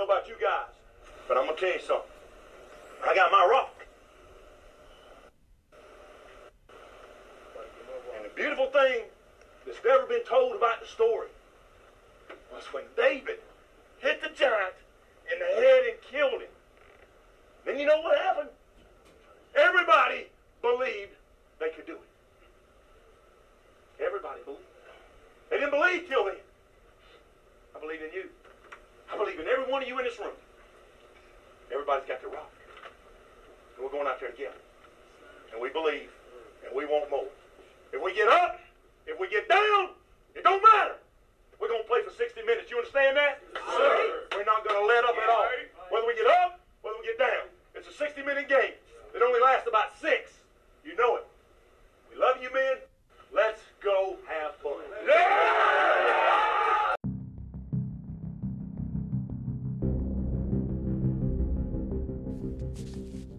know about you guys, but I'm gonna tell you something. I got my rock. And the beautiful thing that's never been told about the story was when David hit the giant in the head and killed him. Then you know what happened? Everybody believed they could do it. Everybody believed. They didn't believe till then. I believe in you. I believe in every one of you in this room. Everybody's got their rock. And we're going out there together. And we believe. And we want more. If we get up, if we get down, it don't matter. We're going to play for 60 minutes. You understand that? Sir. We're not going to let up at all. Whether we get up, whether we get down. It's a 60 minute game. It only lasts about six. You know it. We love you, men. Let's go have fun.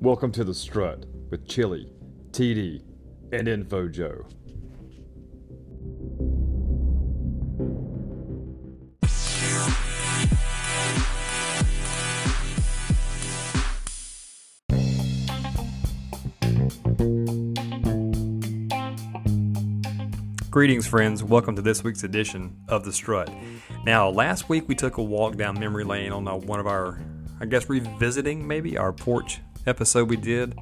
Welcome to the Strut with Chili, TD, and Info Joe. Greetings, friends. Welcome to this week's edition of The Strut. Now, last week we took a walk down memory lane on uh, one of our, I guess, revisiting maybe our porch episode we did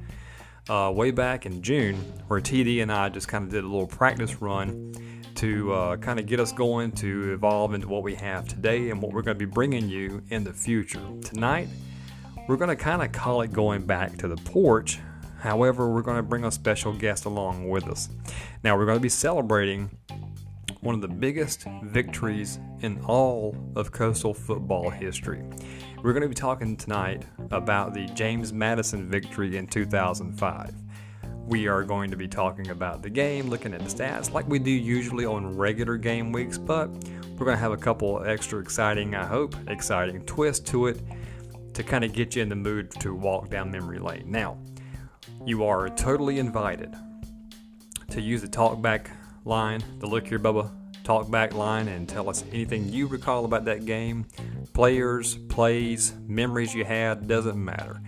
uh, way back in June, where TD and I just kind of did a little practice run to uh, kind of get us going to evolve into what we have today and what we're going to be bringing you in the future. Tonight, we're going to kind of call it going back to the porch However, we're going to bring a special guest along with us. Now, we're going to be celebrating one of the biggest victories in all of coastal football history. We're going to be talking tonight about the James Madison victory in 2005. We are going to be talking about the game, looking at the stats like we do usually on regular game weeks, but we're going to have a couple extra exciting, I hope, exciting twists to it to kind of get you in the mood to walk down memory lane. Now, you are totally invited to use the talkback line, the Look Here Bubba talkback line, and tell us anything you recall about that game. Players, plays, memories you had, doesn't matter.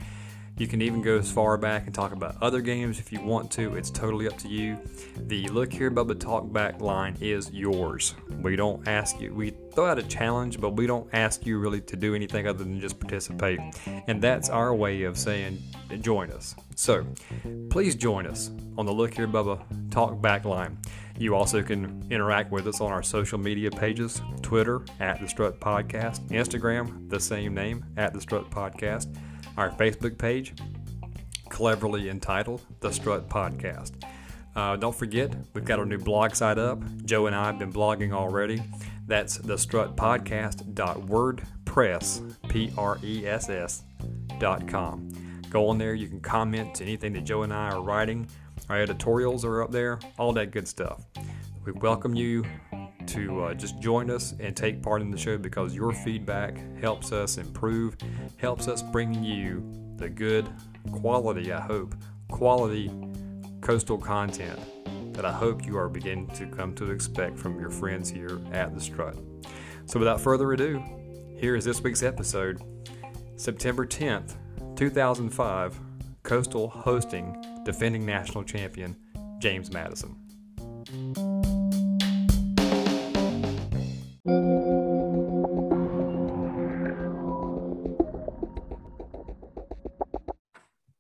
You can even go as far back and talk about other games if you want to. It's totally up to you. The Look Here Bubba Talkback line is yours. We don't ask you, we throw out a challenge, but we don't ask you really to do anything other than just participate. And that's our way of saying, join us. So please join us on the Look Here Bubba Talkback line. You also can interact with us on our social media pages Twitter at The Strut Podcast, Instagram, the same name, at The Strut Podcast our Facebook page, cleverly entitled The Strut Podcast. Uh, don't forget, we've got our new blog site up. Joe and I have been blogging already. That's the strut podcast.wordpress, P R E S S, dot com. Go on there, you can comment to anything that Joe and I are writing. Our editorials are up there, all that good stuff. We welcome you to uh, just join us and take part in the show because your feedback helps us improve, helps us bring you the good quality, I hope, quality coastal content that I hope you are beginning to come to expect from your friends here at The Strut. So, without further ado, here is this week's episode September 10th, 2005, Coastal hosting defending national champion James Madison.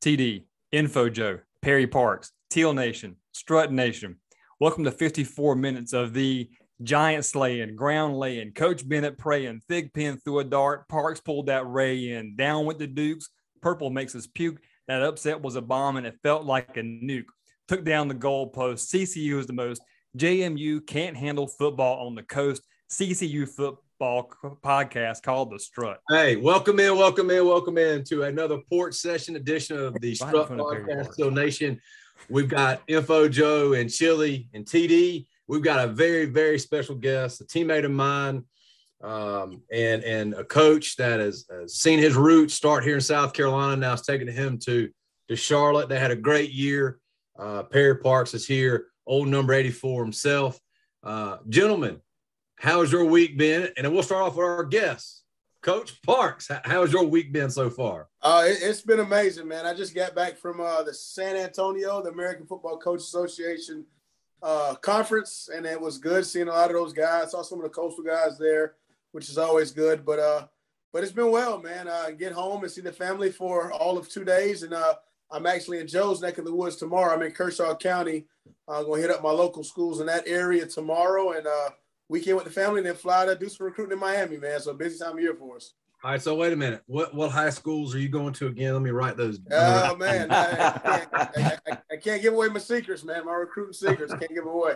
TD, Info Joe, Perry Parks, Teal Nation, Strut Nation. Welcome to 54 minutes of the giant slaying, ground laying, Coach Bennett praying, Thig pin threw a dart, Parks pulled that ray in, down with the Dukes, Purple makes us puke. That upset was a bomb and it felt like a nuke. Took down the goalpost. CCU is the most. JMU can't handle football on the coast. CCU foot, football podcast called The Strut. Hey, welcome in, welcome in, welcome in to another port session edition of the Strut Podcast Teal Nation. We've got Info Joe and Chili and TD. We've got a very, very special guest, a teammate of mine, um, and and a coach that has, has, seen his roots start here in South Carolina. Now it's taking him to to Charlotte. They had a great year. Uh, Perry Parks is here, old number 84 himself. Uh, gentlemen, how's your week been? And we'll start off with our guests. Coach Parks, how's your week been so far? Uh, it, has been amazing, man. I just got back from uh, the San Antonio, the American Football Coach Association uh, conference, and it was good seeing a lot of those guys. Saw some of the coastal guys there, which is always good. But uh, but it's been well, man. Uh, get home and see the family for all of two days, and uh, I'm actually in Joe's neck of the woods tomorrow. I'm in Kershaw County. I'm gonna hit up my local schools in that area tomorrow, and uh, weekend with the family, and then fly to do some recruiting in Miami, man. So busy time of year for us. All right, so wait a minute. What what high schools are you going to again? Let me write those. Oh man, I, I, can't, I, I, can't, give away my secrets, man. My recruiting secrets can't give away.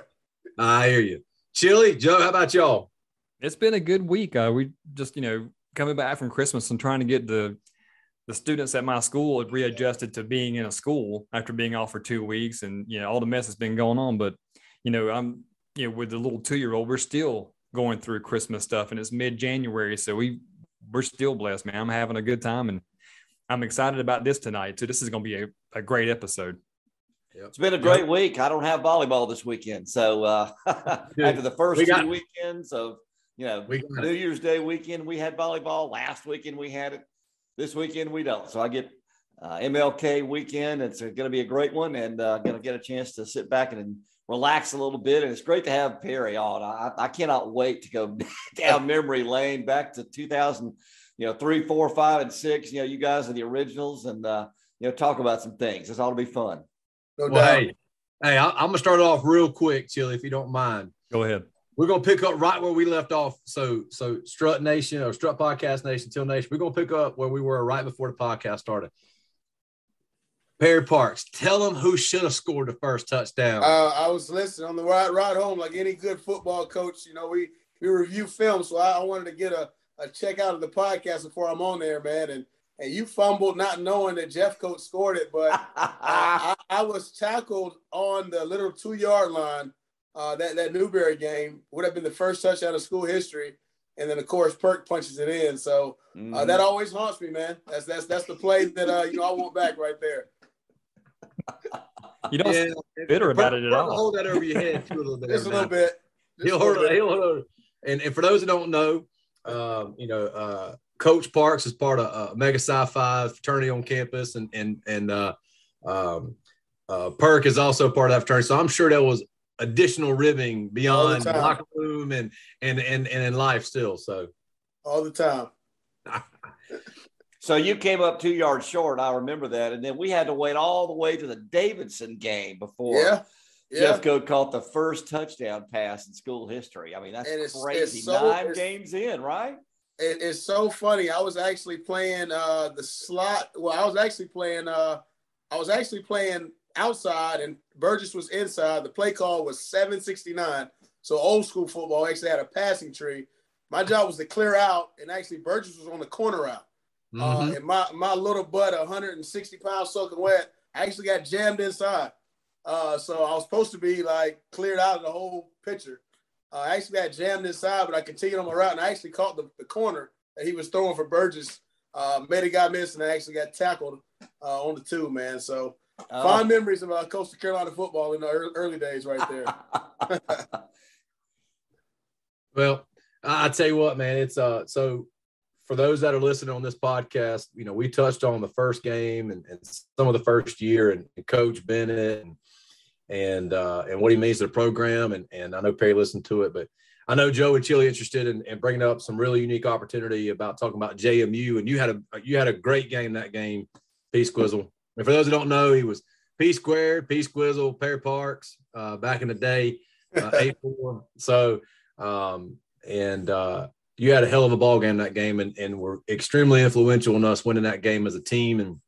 I hear you, Chili Joe. How about y'all? It's been a good week. Uh, we just you know coming back from Christmas and trying to get the the students at my school had readjusted to being in a school after being off for two weeks, and you know all the mess has been going on. But you know I'm you know with the little two year old, we're still going through Christmas stuff, and it's mid January, so we we're still blessed, man. I'm having a good time and I'm excited about this tonight. So this is going to be a, a great episode. Yep. It's been a great yep. week. I don't have volleyball this weekend. So uh, after the first we got, two weekends of, you know, New Year's Day weekend, we had volleyball. Last weekend, we had it. This weekend, we don't. So I get uh, MLK weekend. It's going to be a great one and uh, going to get a chance to sit back and relax a little bit. And it's great to have Perry on. I, I cannot wait to go down memory lane back to 2000, you know, three, four, five, and six. You know, you guys are the originals and, uh, you know, talk about some things. It's ought to be fun. No well, doubt. Hey, hey I, am going to start off real quick, Chili, if you don't mind. Go ahead. We're gonna pick up right where we left off. So, so Strut Nation or Strut Podcast Nation, Teal Nation. We're gonna pick up where we were right before the podcast started. Perry Parks, tell them who should have scored the first touchdown. Uh, I was listening on the ride ride home, like any good football coach. You know, we we review film, so I, I wanted to get a, a check out of the podcast before I'm on there, man. And and you fumbled not knowing that Jeffcoat scored it, but I, I, I, was tackled on the little two yard line. Uh, that that Newberry game would have been the first touchdown of school history, and then of course Perk punches it in. So uh, mm-hmm. that always haunts me, man. That's that's that's the play that uh, you know I want back right there. You don't yeah. bitter about it at all. Hold that over your head too a little bit. Just a little bit. Just he'll hold it. He'll hold it. And, and for those that don't know, um, you know, uh, Coach Parks is part of uh, Mega Psi Phi fraternity on campus, and and and uh, um, uh, Perk is also part of that fraternity. So I'm sure there was additional ribbing beyond locker room and and and and in life still. So all the time. So you came up two yards short. I remember that. And then we had to wait all the way to the Davidson game before yeah. yeah. Jeffcoat caught the first touchdown pass in school history. I mean, that's it's, crazy. It's so, Nine games in, right? It, it's so funny. I was actually playing uh, the slot. Well, I was actually playing. Uh, I was actually playing outside, and Burgess was inside. The play call was 769. So old school football actually had a passing tree. My job was to clear out, and actually Burgess was on the corner route. Uh, mm-hmm. Uh, and my my little butt, 160 pounds soaking wet, actually got jammed inside. Uh, so I was supposed to be like cleared out of the whole picture. Uh, I actually got jammed inside, but I continued on my route and I actually caught the, the corner that he was throwing for Burgess. Uh, made a guy miss and I actually got tackled uh, on the two, man. So oh. fond memories of uh, Coastal Carolina football in the early, days right there. well, I tell you what, man, it's uh so for those that are listening on this podcast, you know, we touched on the first game and, and some of the first year and, and Coach Bennett and and uh, and what he means to the program. And and I know Perry listened to it, but I know Joe and Chili interested in, in bringing up some really unique opportunity about talking about JMU. And you had a you had a great game that game, P Squizzle. And for those who don't know, he was P squared, P Squizzle, Perry Parks uh, back in the day, uh, eight four. So um, and uh, you had a hell of a ball game that game and, and were extremely influential in us winning that game as a team. And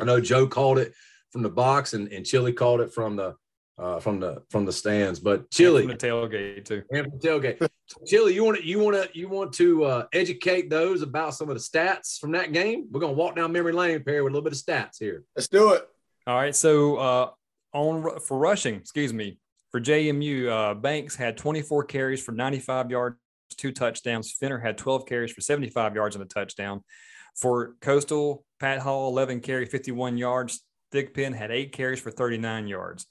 I know Joe called it from the box and, and Chili called it from the uh, from the from the stands. But Chili and from the tailgate too. And from the tailgate. Chili, you want to you want to you want to uh, educate those about some of the stats from that game? We're gonna walk down memory lane, Perry, with a little bit of stats here. Let's do it. All right. So uh, on for rushing, excuse me, for JMU, uh, Banks had 24 carries for 95 yards two touchdowns. Finner had 12 carries for 75 yards and a touchdown. For Coastal, Pat Hall, 11 carry, 51 yards. Thigpen had eight carries for 39 yards.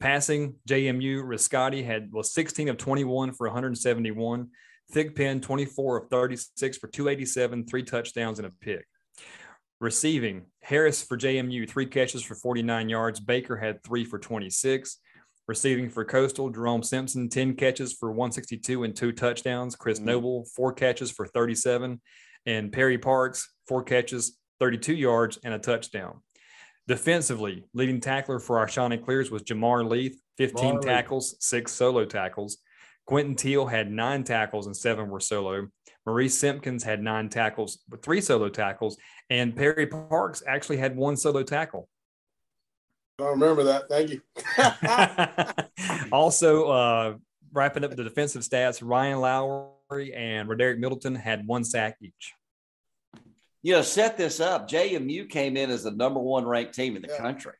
Passing, JMU, Rascati had was 16 of 21 for 171. Thigpen, 24 of 36 for 287, three touchdowns and a pick. Receiving, Harris for JMU, three catches for 49 yards. Baker had three for 26. Receiving for Coastal, Jerome Simpson, 10 catches for 162 and two touchdowns. Chris mm-hmm. Noble, four catches for 37. And Perry Parks, four catches, 32 yards, and a touchdown. Defensively, leading tackler for our Chanticleers was Jamar Leith, 15 Jamar tackles, six solo tackles. Quentin Teal had nine tackles and seven were solo. Maurice Simpkins had nine tackles, but three solo tackles, and Perry Parks actually had one solo tackle. I remember that. Thank you. also, uh, wrapping up the defensive stats, Ryan Lowry and Roderick Middleton had one sack each. You know, set this up. JMU came in as the number one ranked team in the yeah. country.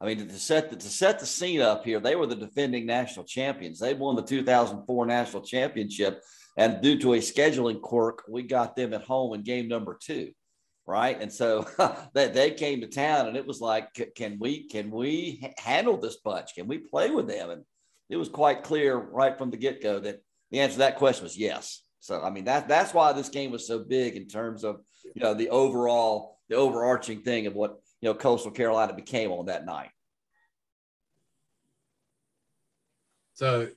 I mean, to set the, to set the scene up here, they were the defending national champions. They won the 2004 national championship, and due to a scheduling quirk, we got them at home in game number two, right? And so they, they came to town, and it was like, can we can we handle this bunch? Can we play with them? And it was quite clear right from the get go that the answer to that question was yes. So I mean that that's why this game was so big in terms of you know the overall the overarching thing of what you know Coastal Carolina became on that night. So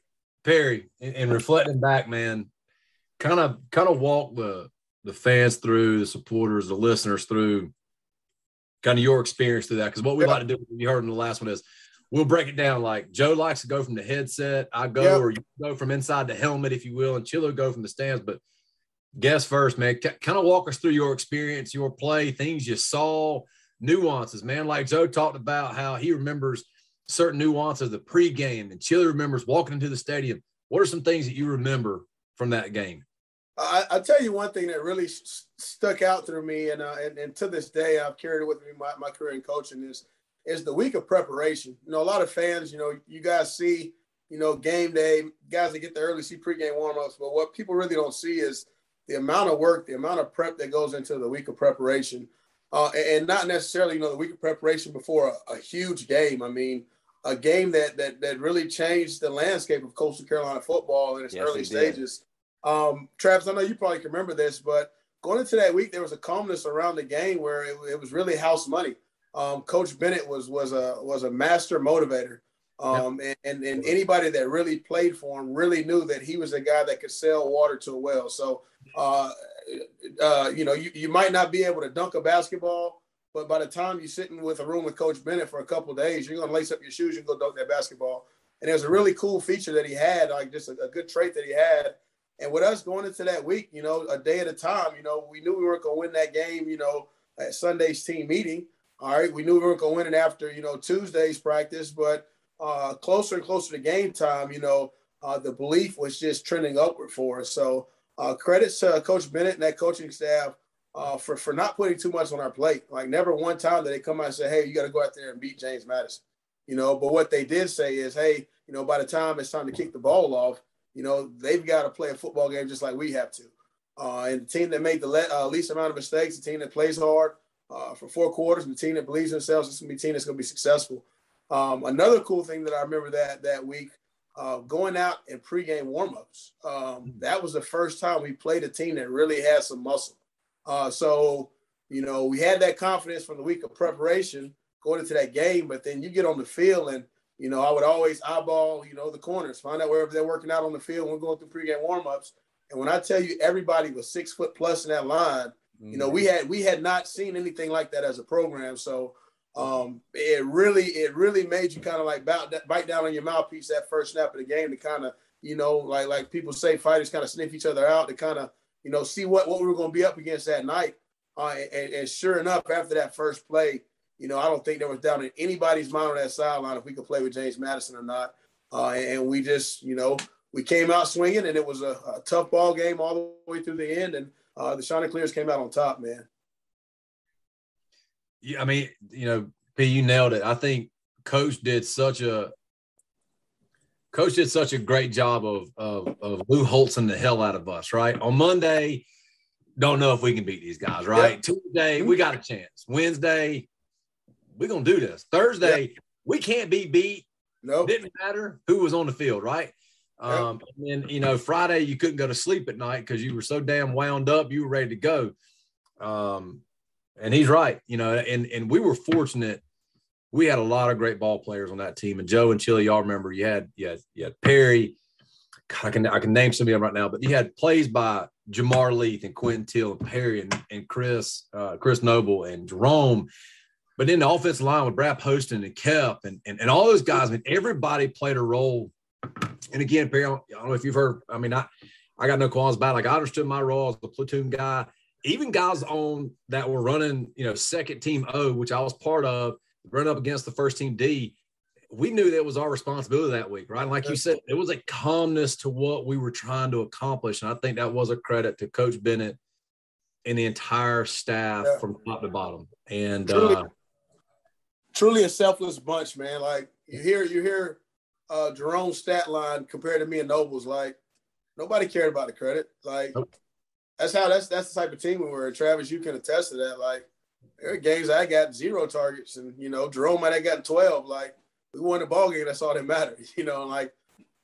Perry, in, in reflecting back, man, kind of kind of walk the the fans through, the supporters, the listeners through kind of your experience through that. Because what we like to do, you heard in the last one is we'll break it down. Like Joe likes to go from the headset, I go, yep. or you go from inside the helmet, if you will, and Chilo go from the stands. But guess first, man, kind of walk us through your experience, your play, things you saw, nuances, man. Like Joe talked about how he remembers certain nuances of the pregame, and Chili remembers walking into the stadium. What are some things that you remember from that game? I, will tell you one thing that really st- stuck out through me, and, uh, and, and to this day, I've carried it with me my, my career in coaching is is the week of preparation. You know, a lot of fans, you know, you guys see, you know, game day guys that get the early see pregame warmups, but what people really don't see is the amount of work, the amount of prep that goes into the week of preparation, uh, and not necessarily you know the week of preparation before a, a, huge game. I mean, a game that that that really changed the landscape of Coastal Carolina football in its yes, early stages. Um, Travis, I know you probably can remember this, but going into that week, there was a calmness around the game where it, it was really house money. Um, Coach Bennett was was a was a master motivator. Um, yep. and, and anybody that really played for him really knew that he was a guy that could sell water to a well. So, uh, uh, you know, you, you might not be able to dunk a basketball, but by the time you're sitting with a room with Coach Bennett for a couple days, you're going to lace up your shoes and go dunk that basketball. And was a really cool feature that he had, like just a, a good trait that he had. And with us going into that week, you know, a day at a time, you know, we knew we weren't going to win that game, you know, at Sunday's team meeting. All right. We knew we weren't going to win it after, you know, Tuesday's practice, but uh, closer and closer to game time, you know, uh, the belief was just trending upward for us. So uh, credits to Coach Bennett and that coaching staff uh, for for not putting too much on our plate. Like never one time did they come out and say, "Hey, you got to go out there and beat James Madison," you know. But what they did say is, "Hey, you know, by the time it's time to kick the ball off, you know, they've got to play a football game just like we have to." Uh, and the team that made the le- uh, least amount of mistakes, the team that plays hard uh, for four quarters, and the team that believes in themselves, is going to be a team that's going to be successful. Um, another cool thing that I remember that that week, uh, going out in pregame warmups. Um, mm. that was the first time we played a team that really had some muscle. Uh, so, you know, we had that confidence from the week of preparation going into that game, but then you get on the field and, you know, I would always eyeball, you know, the corners, find out wherever they're working out on the field when we're going through pregame warmups. And when I tell you everybody was six foot plus in that line, mm-hmm. you know, we had we had not seen anything like that as a program. So um, it really it really made you kind of like bite, bite down on your mouthpiece that first snap of the game to kind of you know like like people say fighters kind of sniff each other out to kind of you know see what what we were going to be up against that night. Uh, and, and, sure enough, after that first play, you know I don't think there was doubt in anybody's mind on that sideline if we could play with James Madison or not. Uh, and we just you know we came out swinging, and it was a, a tough ball game all the way through the end, and uh, the Chanticleers came out on top, man yeah, I mean, you know, P, you nailed it. I think Coach did such a Coach did such a great job of of, of Lou Holtzing the hell out of us, right? On Monday, don't know if we can beat these guys, right? Yep. Tuesday, we got a chance. Wednesday, we're gonna do this. Thursday, yep. we can't be beat. No, nope. didn't matter who was on the field, right? Um, and then you know, Friday you couldn't go to sleep at night because you were so damn wound up, you were ready to go. Um, and he's right, you know, and and we were fortunate. We had a lot of great ball players on that team, and Joe and Chili, y'all remember you had you had, you had Perry. God, I can I can name some of them right now, but you had plays by Jamar Leith and Quentin Teal and Perry and, and Chris uh, Chris Noble and Jerome. But then the offensive line with Brad Poston and Kep and, and, and all those guys, I mean, everybody played a role. And again, Perry, I don't, know if you've heard, I mean, I, I got no qualms about it. Like I understood my role as the platoon guy even guys on that were running, you know, second team O, which I was part of, run up against the first team D, we knew that was our responsibility that week, right? And like you said, it was a calmness to what we were trying to accomplish. And I think that was a credit to Coach Bennett and the entire staff yeah. from top to bottom. And truly, uh, truly a selfless bunch, man. Like you hear you hear uh Jerome's stat line compared to me and Noble's like nobody cared about the credit. Like nope that's how that's that's the type of team we were. Travis, you can attest to that. Like there are games I got zero targets, and you know Jerome might have gotten twelve. Like we won the ball game. That's all that matters. You know, like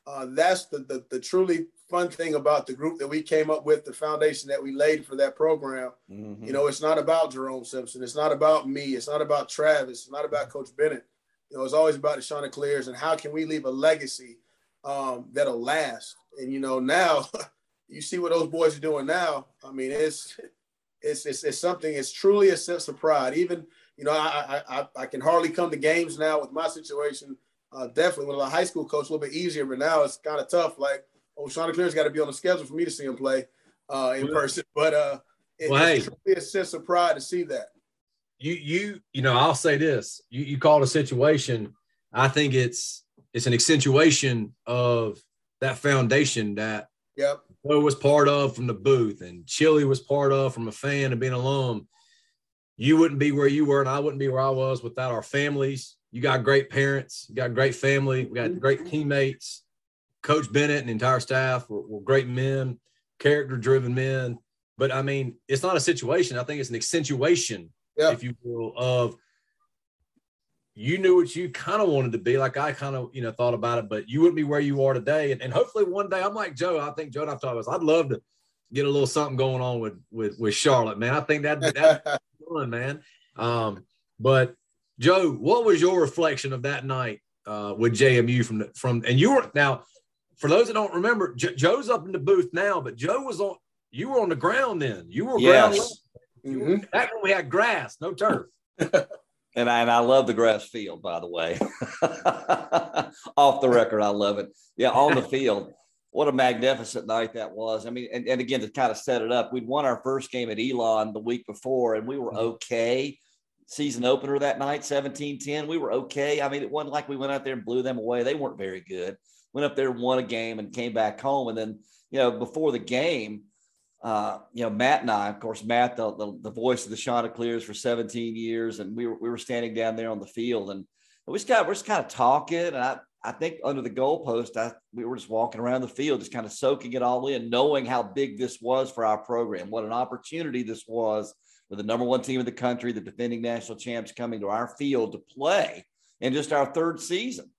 uh, that's the, the the truly fun thing about the group that we came up with, the foundation that we laid for that program. Mm-hmm. You know, it's not about Jerome Simpson. It's not about me. It's not about Travis. It's not about Coach Bennett. You know, it's always about the Chanticleers and how can we leave a legacy um, that'll last. And you know, now you see what those boys are doing now. I mean, it's it's it's, it's something. It's truly a sense of pride. Even you know, I I I can hardly come to games now with my situation. Uh, definitely, when a high school coach, a little bit easier, but now it's kind of tough. Like, oh, Chanticleer's got to be on the schedule for me to see him play uh, in person. But uh, it, well, it's hey, truly a sense of pride to see that. You you you know, I'll say this. You you called a situation. I think it's it's an accentuation of that foundation that Yep. Joe was part of from the booth, and Chili was part of from a fan and being alum. You wouldn't be where you were, and I wouldn't be where I was without our families. You got great parents, you got great family, we got mm-hmm. great teammates. Coach Bennett and the entire staff were, were great men, character driven men. But I mean, it's not a situation. I think it's an accentuation, yep. if you will, of you knew what you kind of wanted to be. Like I kind of, you know, thought about it, but you wouldn't be where you are today. And, and hopefully one day I'm like Joe. I think Joe and I've talked about I'd love to get a little something going on with with with Charlotte, man. I think that that's fun, man. Um, but Joe, what was your reflection of that night uh, with JMU from the, from and you were now for those that don't remember, Joe's up in the booth now, but Joe was on you were on the ground then. You were yes. ground mm-hmm. back when we had grass, no turf. And I, and I love the grass field, by the way. Off the record, I love it. Yeah, on the field. What a magnificent night that was. I mean, and, and again, to kind of set it up, we'd won our first game at Elon the week before, and we were mm-hmm. okay. Season opener that night, 17 10. We were okay. I mean, it wasn't like we went out there and blew them away. They weren't very good. Went up there, won a game, and came back home. And then, you know, before the game, uh, you know, Matt and I, of course, Matt, the, the, the voice of the Chanticleers for 17 years, and we were, we were standing down there on the field, and we just got we're just kind of talking, and I I think under the goalpost, I we were just walking around the field, just kind of soaking it all in, knowing how big this was for our program, what an opportunity this was with the number one team in the country, the defending national champs coming to our field to play in just our third season.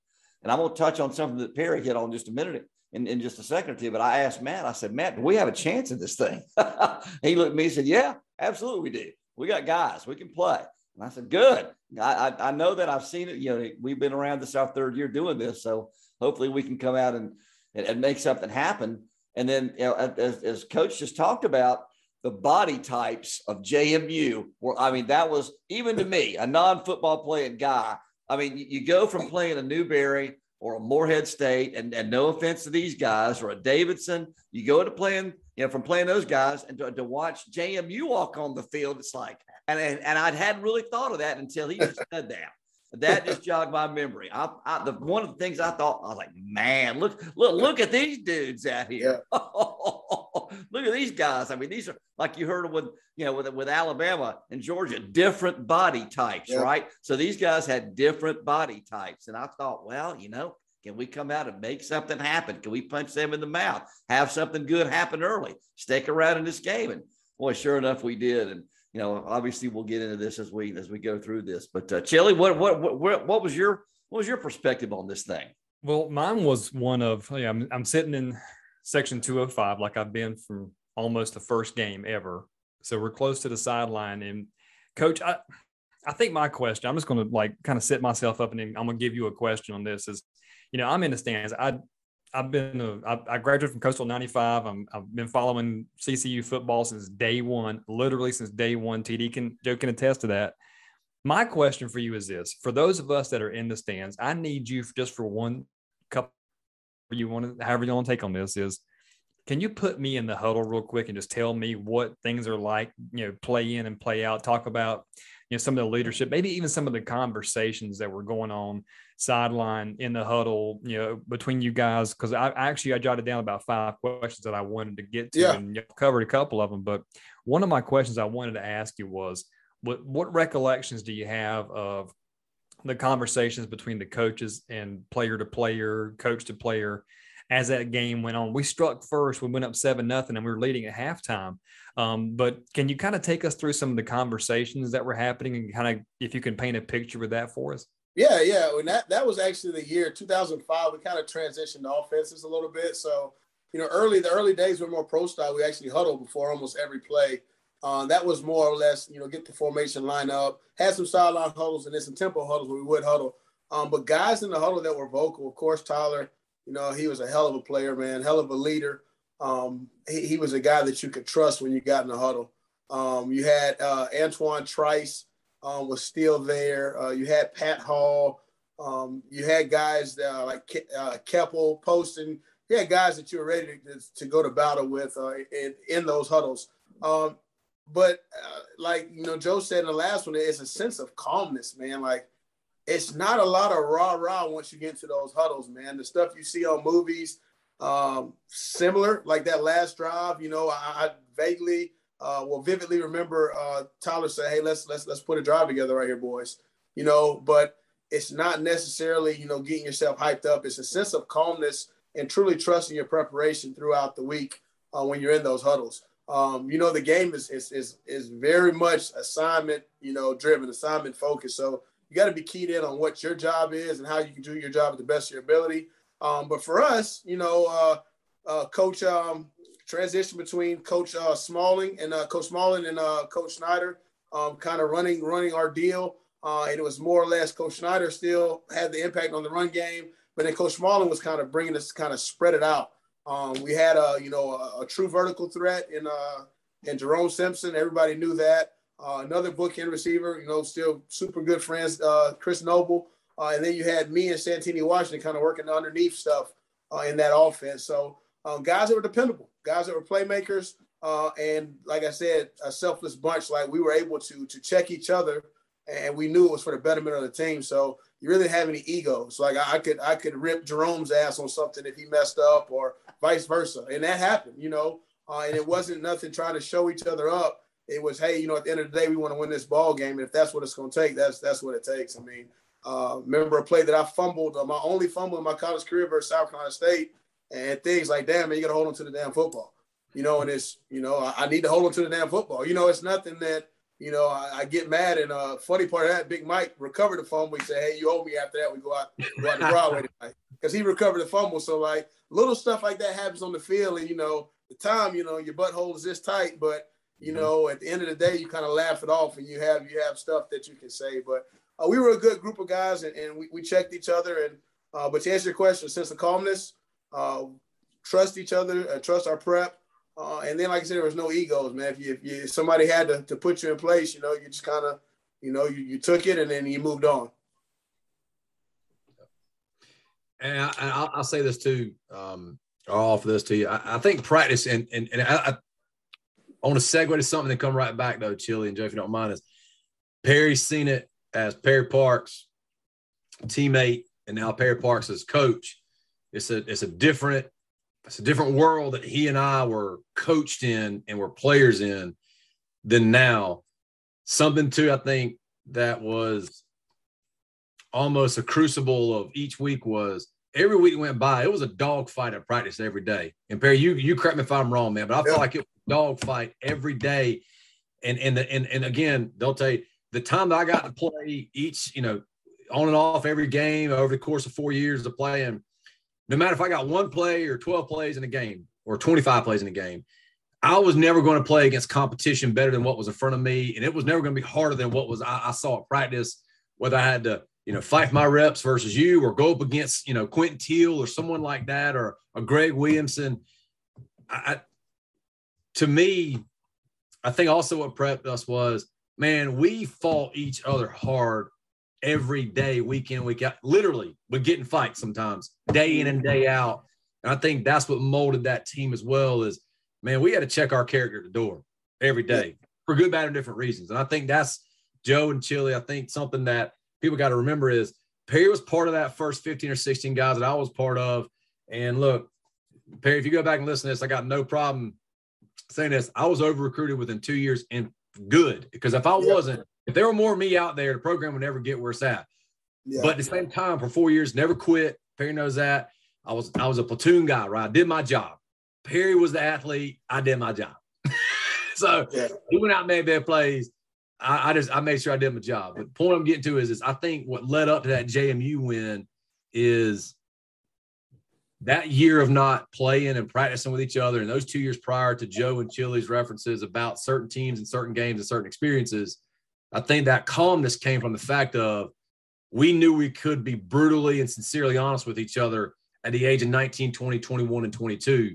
And I'm going to touch on something that Perry hit on just a minute in, in just a second or two. But I asked Matt, I said, Matt, do we have a chance in this thing? he looked at me and said, Yeah, absolutely we do. We got guys, we can play. And I said, Good. I, I, I know that I've seen it. You know, we've been around this our third year doing this. So hopefully we can come out and, and, and make something happen. And then, you know, as, as coach just talked about, the body types of JMU were, I mean, that was even to me, a non football playing guy. I mean, you, you go from playing a Newberry or a Morehead State, and, and no offense to these guys, or a Davidson, you go into playing, you know, from playing those guys and to, to watch JMU walk on the field, it's like, and, and, and I'd hadn't really thought of that until he said that. That just jogged my memory. I, I, the one of the things I thought I was like, man, look, look, look at these dudes out here. Yeah. look at these guys. I mean, these are like you heard with you know with with Alabama and Georgia, different body types, yeah. right? So these guys had different body types, and I thought, well, you know, can we come out and make something happen? Can we punch them in the mouth? Have something good happen early? Stick around in this game, and boy, sure enough, we did, and you know, obviously we'll get into this as we as we go through this. But uh, Chili, what what what what was your what was your perspective on this thing? Well, mine was one of, yeah, I'm, I'm sitting in section 205 like I've been from almost the first game ever. So we're close to the sideline. And coach, I, I think my question, I'm just going to like kind of set myself up and I'm going to give you a question on this is, you know, I'm in the stands. I, I've been, a, I, I graduated from Coastal 95. I'm, I've been following CCU football since day one, literally since day one. TD can, Joe can attest to that. My question for you is this: for those of us that are in the stands, I need you just for one couple. You want to, however you want to take on this is, can you put me in the huddle real quick and just tell me what things are like? You know, play in and play out. Talk about you know some of the leadership, maybe even some of the conversations that were going on sideline in the huddle. You know, between you guys because I actually I jotted down about five questions that I wanted to get to yeah. and you covered a couple of them. But one of my questions I wanted to ask you was what what recollections do you have of the conversations between the coaches and player to player, coach to player as that game went on? We struck first, we went up seven nothing, and we were leading at halftime. Um, but can you kind of take us through some of the conversations that were happening and kind of if you can paint a picture with that for us? Yeah, yeah. And that that was actually the year 2005. We kind of transitioned offenses a little bit. So, you know, early the early days were more pro style. We actually huddled before almost every play. Uh, that was more or less, you know, get the formation line up, had some sideline huddles and then some tempo huddles where we would huddle. Um, but guys in the huddle that were vocal, of course, Tyler, you know, he was a hell of a player, man, hell of a leader. Um, he, he, was a guy that you could trust when you got in the huddle. Um, you had uh, Antoine Trice um, was still there. Uh, you had Pat Hall. Um, you had guys uh, like Ke- uh, Keppel, Poston. You had guys that you were ready to, to go to battle with uh, in, in those huddles. Um, but uh, like you know, Joe said in the last one, it's a sense of calmness, man. Like it's not a lot of rah rah once you get into those huddles, man. The stuff you see on movies, um, similar like that last drive. You know, I, I vaguely, uh, well, vividly remember uh, Tyler say, "Hey, let's let's let's put a drive together right here, boys." You know, but it's not necessarily you know getting yourself hyped up. It's a sense of calmness and truly trusting your preparation throughout the week uh, when you're in those huddles. Um, you know, the game is, is is is very much assignment, you know, driven, assignment focused. So you got to be keyed in on what your job is and how you can do your job at the best of your ability. Um, but for us, you know, uh, uh, Coach um, transition between Coach uh, Smalling and uh, Coach Smalling and uh, Coach Schneider, um, kind of running running our deal. Uh, and it was more or less Coach Snyder still had the impact on the run game, but then Coach Smalling was kind of bringing us kind of spread it out. Um, we had a you know a, a, true vertical threat in uh in Jerome Simpson. Everybody knew that. Uh, another bookend receiver, you know, still super good friends, uh, Chris Noble. Uh, and then you had me and Santini Washington kind of working underneath stuff uh, in that offense. So um, guys that were dependable, guys that were playmakers, uh, and like I said, a selfless bunch. Like we were able to to check each other, and we knew it was for the betterment of the team. So you really didn't have any egos. Like I, I could I could rip Jerome's ass on something if he messed up, or vice versa. And that happened, you know. And it wasn't nothing trying to show each other up. It was, hey, you know, at the end of the day, we want to win this ball game. And if that's what it's going to take, that's that's what it takes. I mean, uh, remember a play that I fumbled, uh, my only fumble in my college career versus South Carolina State, and things like, damn, man, you got to hold on to the damn football. You know, and it's, you know, I, I, need to hold on to the damn football. You know, it's nothing that, you know, I, I get mad. And uh, funny part of that, Big Mike recovered the fumble. He said, hey, you owe me after that. We go out, go out to Broadway tonight because he recovered the fumble. So like little stuff like that happens on the field, and you know the time, you know your butthole is this tight, but you mm-hmm. know at the end of the day, you kind of laugh it off, and you have you have stuff that you can say. But uh, we were a good group of guys, and, and we, we checked each other. And uh, but to answer your question, sense of calmness, uh, trust each other, uh, trust our prep. Uh, and then, like I said, there was no egos, man. If, you, if, you, if somebody had to, to put you in place, you know, you just kind of, you know, you, you took it and then you moved on and I, will say this too. Um, I'll offer this to you. I, I think practice and and, and I, I, want to segue to something that come right back though, Chili and Joe, if you don't mind, is Perry's seen it as Perry Parks teammate, and now Perry Parks as coach. It's a it's a different it's a different world that he and I were coached in and were players in than now. Something too, I think that was almost a crucible of each week was every week went by, it was a dog fight at practice every day. And Perry, you you correct me if I'm wrong, man, but I feel like it was a dog fight every day. And and the, and and again, they'll tell you the time that I got to play each, you know, on and off every game over the course of four years of playing, no matter if I got one play or 12 plays in a game or 25 plays in a game, I was never going to play against competition better than what was in front of me. And it was never going to be harder than what was I, I saw at practice, whether I had to, you know, fight my reps versus you or go up against, you know, Quentin Teal or someone like that or a Greg Williamson. I, to me, I think also what prepped us was, man, we fought each other hard every day, week in, week out. Literally, we're getting fights sometimes, day in and day out. And I think that's what molded that team as well. Is man, we had to check our character at the door every day for good, bad, and different reasons. And I think that's Joe and Chili. I think something that people got to remember is Perry was part of that first 15 or 16 guys that I was part of. And look, Perry, if you go back and listen to this, I got no problem saying this. I was over recruited within two years and good because if I wasn't, if there were more me out there, the program would never get where it's at. Yeah. But at the same time, for four years, never quit. Perry knows that. I was I was a platoon guy, right? I did my job. Perry was the athlete. I did my job. so yeah. he went out and made bad plays. I, I, just I made sure I did my job. But the point I'm getting to is, is I think what led up to that JMU win is that year of not playing and practicing with each other, and those two years prior to Joe and Chili's references about certain teams and certain games and certain experiences, I think that calmness came from the fact of we knew we could be brutally and sincerely honest with each other at the age of 19, 20, 21, and 22.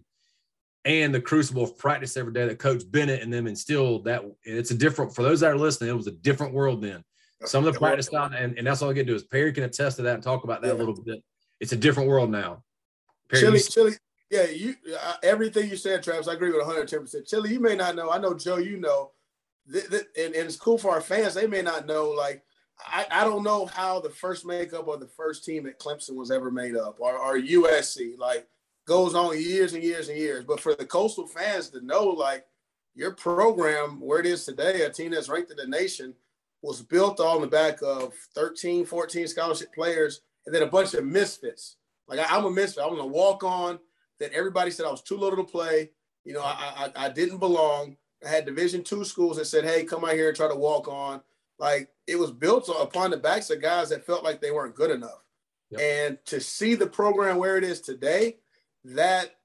And the crucible of practice every day that Coach Bennett and them instilled that it's a different for those that are listening, it was a different world then. Some of the practice style, and, and that's all I get to do is Perry can attest to that and talk about that yeah. a little bit. It's a different world now. Perry, Chili, Chili, yeah, you uh, everything you said, Travis, I agree with 110. percent Chili, you may not know. I know Joe, you know, th- th- and, and it's cool for our fans. They may not know. Like, I, I don't know how the first makeup of the first team at Clemson was ever made up, or, or USC. Like, goes on years and years and years. But for the coastal fans to know, like, your program, where it is today, a team that's ranked in the nation, was built on the back of 13, 14 scholarship players, and then a bunch of misfits like I, am a misfit. I was a walk on that everybody said I was too little to play. You know, I, I, I didn't belong. I had Division two schools that said, "Hey, come out here and try to walk on." Like it was built upon the backs of guys that felt like they weren't good enough. Yep. And to see the program where it is today, that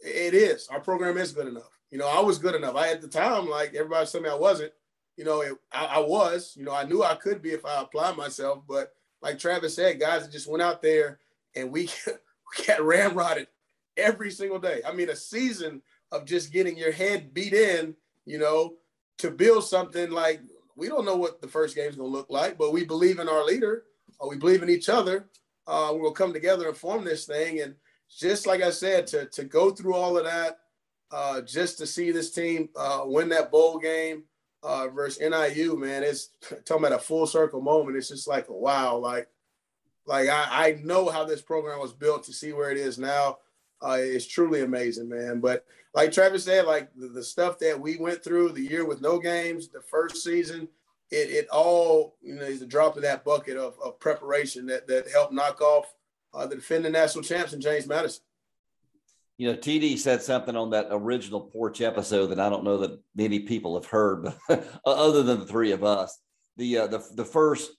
it is. Our program is good enough. You know, I was good enough. I at the time, like everybody told me I wasn't. You know, it, I, I was. You know, I knew I could be if I applied myself. But like Travis said, guys just went out there and we got ramrodded every single day. I mean, a season of just getting your head beat in, you know, to build something like we don't know what the first game is going to look like, but we believe in our leader, or we believe in each other. Uh, we'll come together and form this thing. And just like I said, to to go through all of that, uh, just to see this team uh, win that bowl game uh, versus NIU, man, it's talking about a full circle moment. It's just like wow, like like I, I know how this program was built to see where it is now. Uh, it's truly amazing, man. But like Travis said, like the, the, stuff that we went through the year with no games, the first season, it, it all you know is a drop in that bucket of, of preparation that that helped knock off uh, the defending national champs in James Madison. You know, TD said something on that original porch episode that I don't know that many people have heard, but other than the three of us. The uh, the the first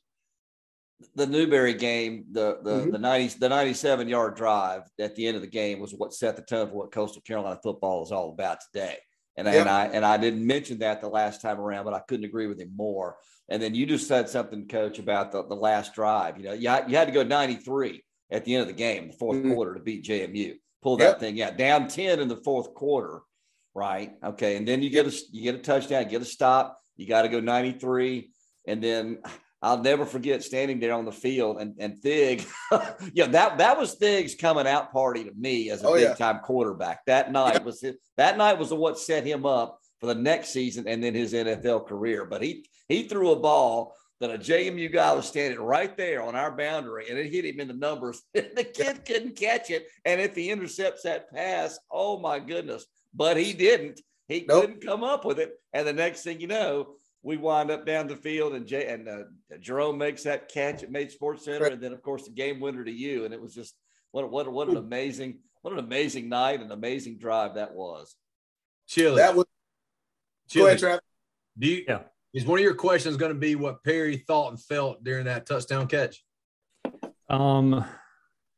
the Newberry game, the the mm-hmm. the ninety the ninety seven yard drive at the end of the game was what set the tone for what Coastal Carolina football is all about today. And, and I and I didn't mention that the last time around, but I couldn't agree with him more. And then you just said something, Coach, about the, the last drive. You know, you, you had to go 93 at the end of the game, the 4th mm-hmm. quarter, to beat JMU. Pull that yep. thing out, down 10 in the fourth quarter, right? Okay, and then you get a you get a touchdown, get a stop. You got to go 93, and then I'll never forget standing there on the field and and Thig, yeah, that that was Thig's coming out party to me as a oh, big yeah. time quarterback. That night yeah. was his, that night was what set him up for the next season and then his NFL career. But he he threw a ball that a JMU guy was standing right there on our boundary and it hit him in the numbers. the kid couldn't catch it, and if he intercepts that pass, oh my goodness! But he didn't. He nope. couldn't come up with it, and the next thing you know we wind up down the field and Jay and uh, Jerome makes that catch at Made Sports Center, right. and then of course the game winner to you. And it was just what what what an amazing what an amazing night and amazing drive that was. Chili. That was. Chili. Go ahead, Travis. Do you? Yeah. Is one of your questions going to be what Perry thought and felt during that touchdown catch? Um,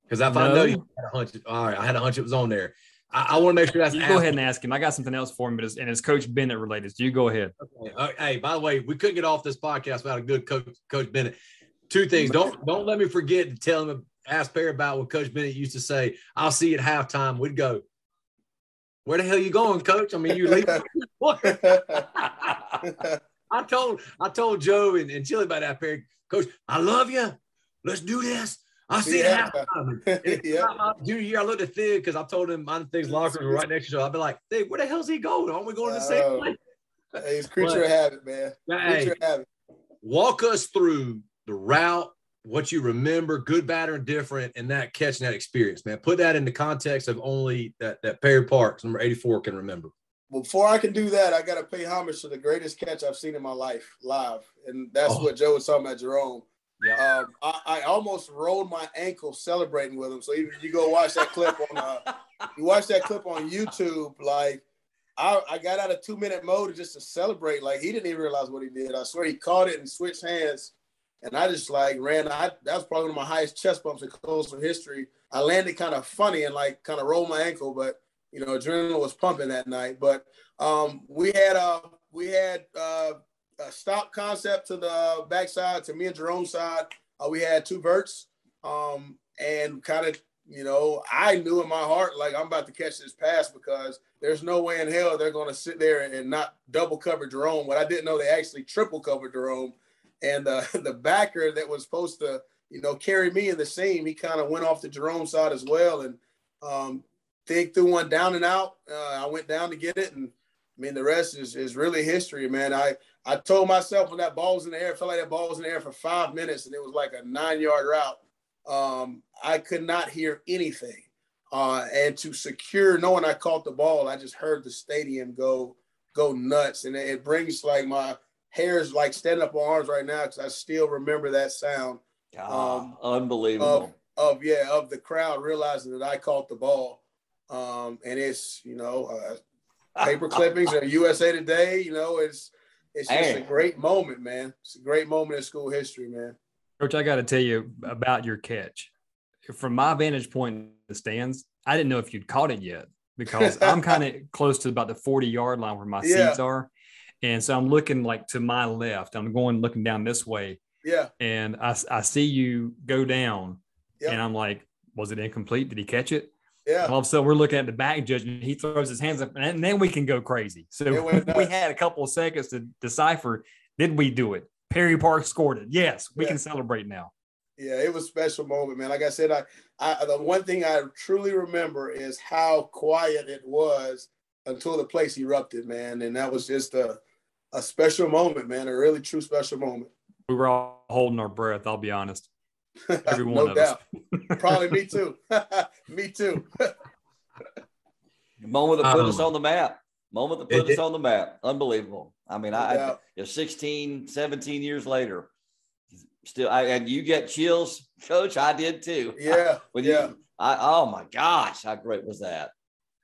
Because if no. I know you had a hunch, all right, I had a hunch it was on there. I, I want to make sure that's. You go ahead and ask him. I got something else for him, but it's, and it's Coach Bennett related. So you go ahead. Okay. Uh, hey, by the way, we couldn't get off this podcast without a good coach, Coach Bennett. Two things. Don't don't let me forget to tell him ask Perry about what Coach Bennett used to say. I'll see you at halftime. We'd go, Where the hell you going, Coach? I mean, you leave. I told I told Joe and, and Chili about that Perry. Coach, I love you. Let's do this. I'll see yeah. at halftime. yeah. My junior year, I looked at Thig because I told him my things locker were right next to each other. I'd be like, Thig, where the hell's he going? Aren't we going to the same oh. place? Hey, it's creature but, of habit, man. Creature hey, habit. Walk us through the route what you remember, good, bad, or different, and that catching that experience, man. Put that in the context of only that that Perry Parks, number 84, can remember. Before I can do that, I got to pay homage to the greatest catch I've seen in my life live, and that's oh. what Joe was talking about, Jerome. Yeah. Um, I, I, almost rolled my ankle celebrating with him. So even you go watch that clip on, uh, you watch that clip on YouTube, like I, I got out of two minute mode just to celebrate. Like he didn't even realize what he did. I swear he caught it and switched hands and I just like ran. I that was probably one of my highest chest bumps in Coastal history. I landed kind of funny and like kind of rolled my ankle, but you know, adrenaline was pumping that night. But um, we had a uh, we had uh, a stop concept to the backside to me and Jerome's side. Uh, we had two verts, um, and kind of you know, I knew in my heart like I'm about to catch this pass because there's no way in hell they're going to sit there and not double cover Jerome. But I didn't know they actually triple covered Jerome and uh, the backer that was supposed to, you know, carry me in the seam, he kind of went off the Jerome side as well. And um, Thig threw one down and out. Uh, I went down to get it, and I mean the rest is is really history, man. I I told myself when that ball was in the air, I felt like that ball was in the air for five minutes, and it was like a nine yard route. Um, I could not hear anything. Uh, and to secure knowing I caught the ball, I just heard the stadium go go nuts, and it, it brings like my hairs like standing up on arms right now because I still remember that sound. um, unbelievable. Of, of, yeah, of the crowd realizing that I caught the ball. Um, and it's you know uh, paper clippings or USA Today. You know, it's it's just hey. a great moment, man. It's a great moment in school history, man. Coach, I got to tell you about your catch. From my vantage point in the stands, I didn't know if you'd caught it yet because I'm kind of close to about the 40 yard line where my yeah. seats are. And so I'm looking like to my left. I'm going looking down this way. Yeah. And I, I see you go down. Yep. And I'm like, was it incomplete? Did he catch it? Yeah. all of a sudden, we're looking at the back judge, and he throws his hands up, and then we can go crazy. So we had a couple of seconds to decipher: did we do it? Perry Parks scored it. Yes, we yeah. can celebrate now. Yeah, it was a special moment, man. Like I said, I, I the one thing I truly remember is how quiet it was until the place erupted, man, and that was just a a special moment, man. A really true special moment. We were all holding our breath. I'll be honest. Every one no of doubt. us. Probably me too. me too. moment that put um, us on the map. Moment that put it, us on the map. Unbelievable. I mean, no I, I you know, 16, 17 years later, still, I, and you get chills, coach. I did too. Yeah. when yeah. You, I, oh my gosh, how great was that?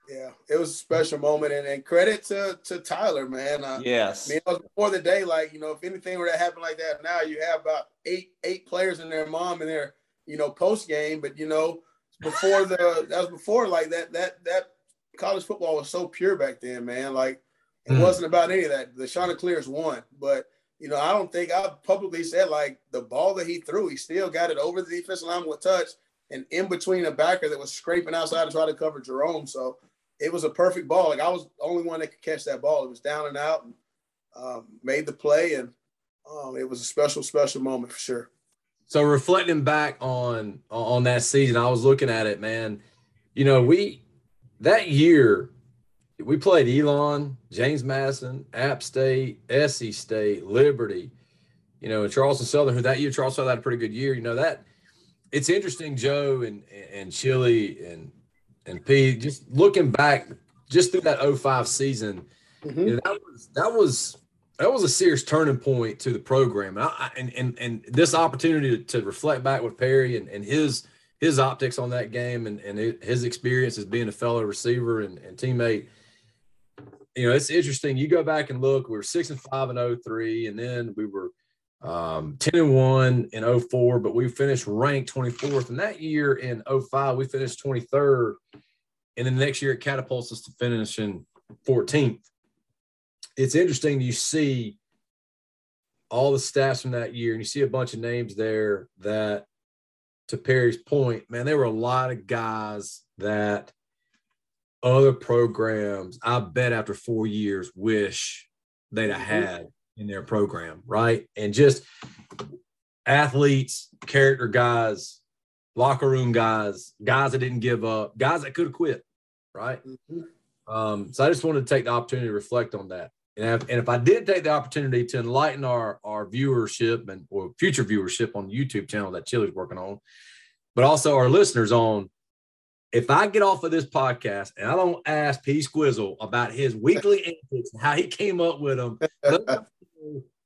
Yeah, it was a special moment, and, and credit to to Tyler, man. Uh, yes, I mean, it was before the day. Like you know, if anything were to happen like that now, you have about eight eight players and their mom and their you know post game. But you know, before the that was before like that that that college football was so pure back then, man. Like it mm. wasn't about any of that. The Chanticleers won, but you know, I don't think I publicly said like the ball that he threw, he still got it over the defensive line with touch and in between a backer that was scraping outside to try to cover Jerome. So it was a perfect ball. Like I was the only one that could catch that ball. It was down and out, and um, made the play, and um, it was a special, special moment for sure. So reflecting back on on that season, I was looking at it, man. You know, we that year we played Elon, James Madison, App State, SC State, Liberty. You know, Charleston Southern, who that year Charleston had a pretty good year. You know that it's interesting, Joe and and Chili and and P, just looking back, just through that 05 season, mm-hmm. you know, that was that was that was a serious turning point to the program. And I, and, and and this opportunity to, to reflect back with Perry and, and his his optics on that game and, and his experience as being a fellow receiver and, and teammate. You know, it's interesting. You go back and look, we were six and five and 03, and then we were um, 10 and 1 in 04, but we finished ranked 24th. And that year in 05, we finished 23rd. And then the next year it catapults us to finishing 14th. It's interesting you see all the stats from that year, and you see a bunch of names there that, to Perry's point, man, there were a lot of guys that other programs, I bet after four years, wish they'd have mm-hmm. had in their program, right? And just athletes, character guys, locker room guys, guys that didn't give up, guys that could have quit, right? Mm-hmm. Um, so I just wanted to take the opportunity to reflect on that. And if, and if I did take the opportunity to enlighten our our viewership and or future viewership on the YouTube channel that Chili's working on, but also our listeners on, if I get off of this podcast and I don't ask P Squizzle about his weekly antics and how he came up with them,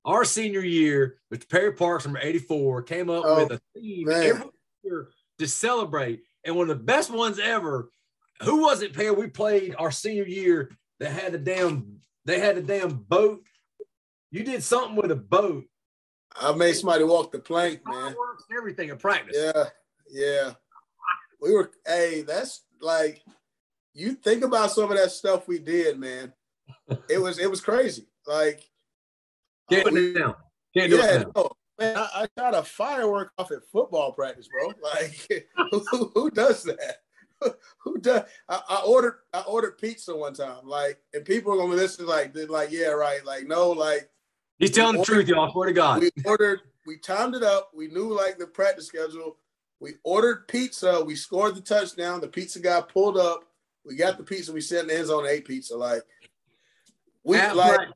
our senior year, Mr. Perry Parks, number 84, came up oh, with a theme every year to celebrate. And one of the best ones ever, who was it, Perry? We played our senior year that had a damn, they had a damn boat. You did something with a boat. I made somebody walk the plank, man. Everything in practice. Yeah, yeah. We were, hey, that's like, you think about some of that stuff we did, man. It was, it was crazy. Like, can't do it now. Can't do yeah, it now. No, man, I, I shot a firework off at football practice, bro. Like, who, who does that? who does? I, I, ordered I ordered pizza one time, like, and people are gonna listen, like, they're like, yeah, right, like, no, like. He's telling the truth, y'all. Swear to God. We ordered, we timed it up. We knew like the practice schedule. We ordered pizza. We scored the touchdown. The pizza guy pulled up. We got the pizza. We sent in the end zone and ate pizza. Like we At like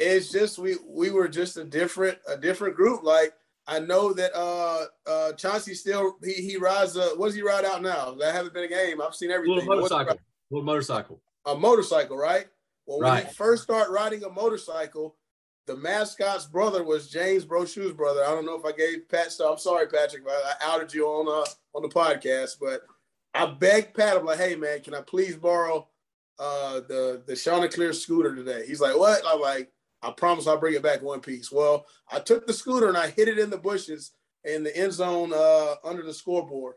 it's just we we were just a different a different group. Like I know that uh uh Chauncey still he he rides uh what does he ride out now? That haven't been a game. I've seen everything. Little motorcycle. Little motorcycle. A motorcycle, right? Well, when right. he first started riding a motorcycle, the mascot's brother was James Brochu's brother. I don't know if I gave Pat stuff. I'm sorry, Patrick, but I outed you on uh on the podcast, but I begged Pat, I'm like, hey man, can I please borrow uh the the Chanticleer scooter today? He's like, what? I'm like, I promise I'll bring it back one piece. Well, I took the scooter and I hit it in the bushes in the end zone uh, under the scoreboard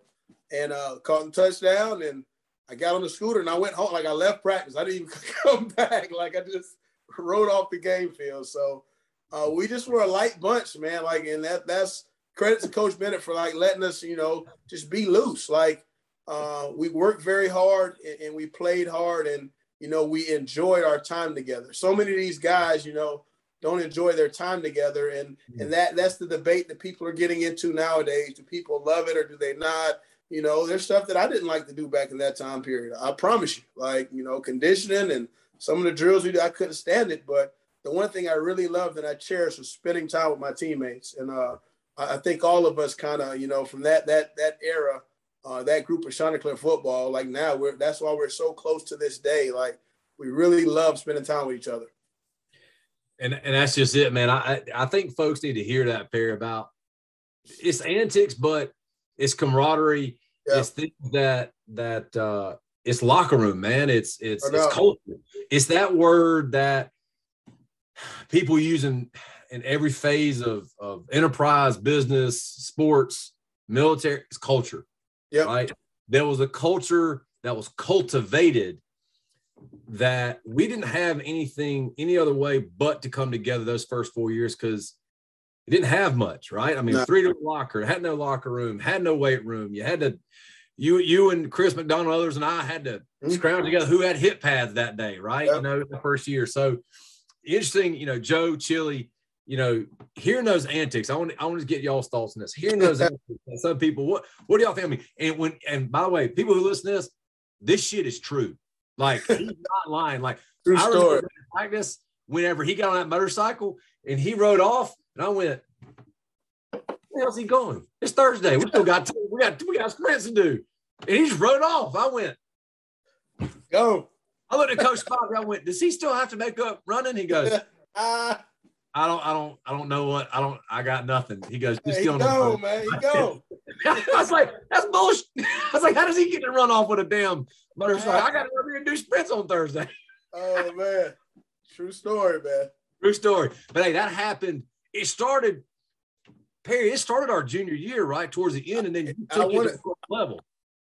and uh, caught the touchdown. And I got on the scooter and I went home. Like I left practice. I didn't even come back. Like I just rode off the game field. So uh, we just were a light bunch, man. Like, and that that's credit to Coach Bennett for like letting us, you know, just be loose. Like uh, we worked very hard and, and we played hard and you know, we enjoyed our time together. So many of these guys, you know, don't enjoy their time together. And and that that's the debate that people are getting into nowadays. Do people love it or do they not? You know, there's stuff that I didn't like to do back in that time period. I promise you, like, you know, conditioning and some of the drills we did, I couldn't stand it. But the one thing I really loved and I cherished was spending time with my teammates. And uh, I think all of us kind of, you know, from that that that era, uh, that group of Chanticleer football, like now we're that's why we're so close to this day. Like we really love spending time with each other. And and that's just it, man. I I think folks need to hear that pair about it's antics, but it's camaraderie. Yeah. It's things that that uh it's locker room, man. It's it's it's culture. It's that word that people use in, in every phase of, of enterprise, business, sports, military, it's culture. Yeah. Right. There was a culture that was cultivated that we didn't have anything any other way but to come together those first four years because it didn't have much, right? I mean, no. three door locker, had no locker room, had no weight room. You had to, you you and Chris McDonald, others, and I had to mm-hmm. scrounge together who had hit pads that day, right? Yep. You know, the first year. So interesting, you know, Joe Chili, you know, hearing those antics, I want I want to get y'all's thoughts on this. Hearing those antics, some people, what what do y'all think? I mean, and when and by the way, people who listen to this, this shit is true. Like he's not lying. Like True I story. practice whenever he got on that motorcycle and he rode off, and I went, "Where else he going? It's Thursday. We still got two, we got we got sprints to do." And he just rode off. I went, "Go." I looked at Coach Spock. I went, "Does he still have to make up running?" He goes, uh, I don't, I don't, I don't know what. I don't. I got nothing. He goes, just hey, go, man. He go. I was like, that's bullshit. I was like, how does he get to run off with a damn motorcycle? I got to go here and do sprints on Thursday. oh man, true story, man. True story. But hey, that happened. It started Perry, it started our junior year, right towards the end, and then you took wanna, it to level.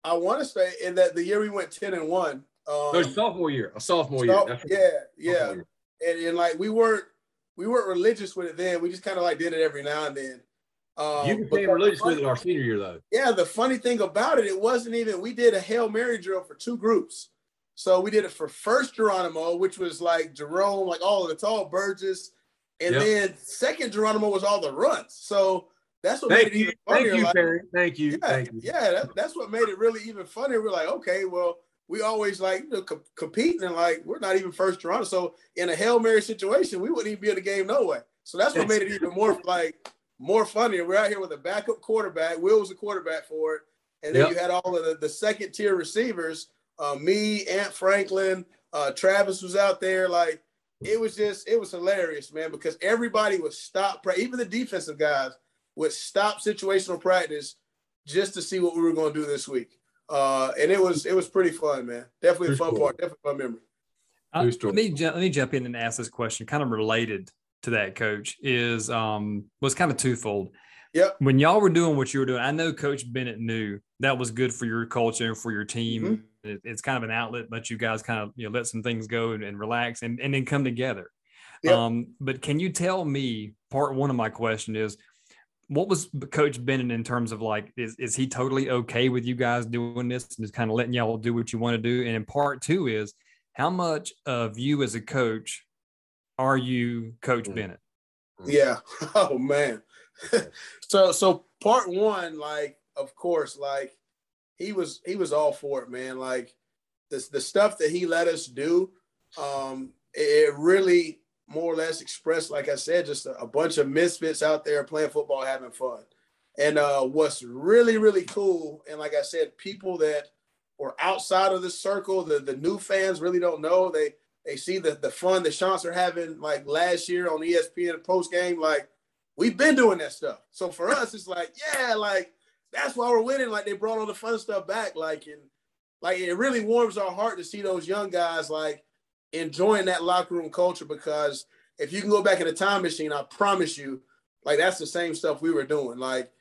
I want to say in that the year we went ten and one. Um, no, sophomore year, a sophomore year. That's yeah, yeah, and, and like we weren't we weren't religious with it then. We just kind of like did it every now and then. Um, you became religious with it our senior year, though. Yeah, the funny thing about it, it wasn't even. We did a hail mary drill for two groups. So we did it for first Geronimo, which was like Jerome, like all of the tall Burgess, and yep. then second Geronimo was all the runs. So that's what Thank made it even funnier. Thank you, like, Perry. Thank you. Yeah, Thank you. Yeah, that, that's what made it really even funnier. We're like, okay, well, we always like you know, co- competing and like we're not even first Geronimo. So in a hail mary situation, we wouldn't even be in the game no way. So that's what made it even more like more funny. We're out here with a backup quarterback. Will was the quarterback for it, and then yep. you had all of the, the second tier receivers. Uh, me, Ant Franklin, uh, Travis was out there. Like it was just it was hilarious, man, because everybody would stop. Even the defensive guys would stop situational practice just to see what we were going to do this week. Uh, and it was it was pretty fun, man. Definitely a fun cool. part. Definitely fun memory. Uh, let me let me jump in and ask this question, kind of related to that, Coach. Is um was kind of twofold. Yep. When y'all were doing what you were doing, I know Coach Bennett knew that was good for your culture and for your team. Mm-hmm. It, it's kind of an outlet, but you guys kind of you know let some things go and, and relax and, and then come together. Yep. Um, but can you tell me part one of my question is what was Coach Bennett in terms of like, is, is he totally okay with you guys doing this and just kind of letting y'all do what you want to do? And in part two is how much of you as a coach are you Coach mm. Bennett? Yeah. Oh man. so so part one, like, of course, like he was he was all for it, man. Like the the stuff that he let us do, um, it, it really more or less expressed, like I said, just a, a, bunch of misfits out there playing football, having fun. And uh, what's really, really cool, and like I said, people that were outside of the circle, the, the new fans really don't know. They they see the, the fun the Chants are having like last year on ESPN post game. Like, we've been doing that stuff. So for us, it's like, yeah, like that's why we're winning. Like they brought all the fun stuff back. Like, and like it really warms our heart to see those young guys like enjoying that locker room culture because if you can go back in a time machine, I promise you, like that's the same stuff we were doing. Like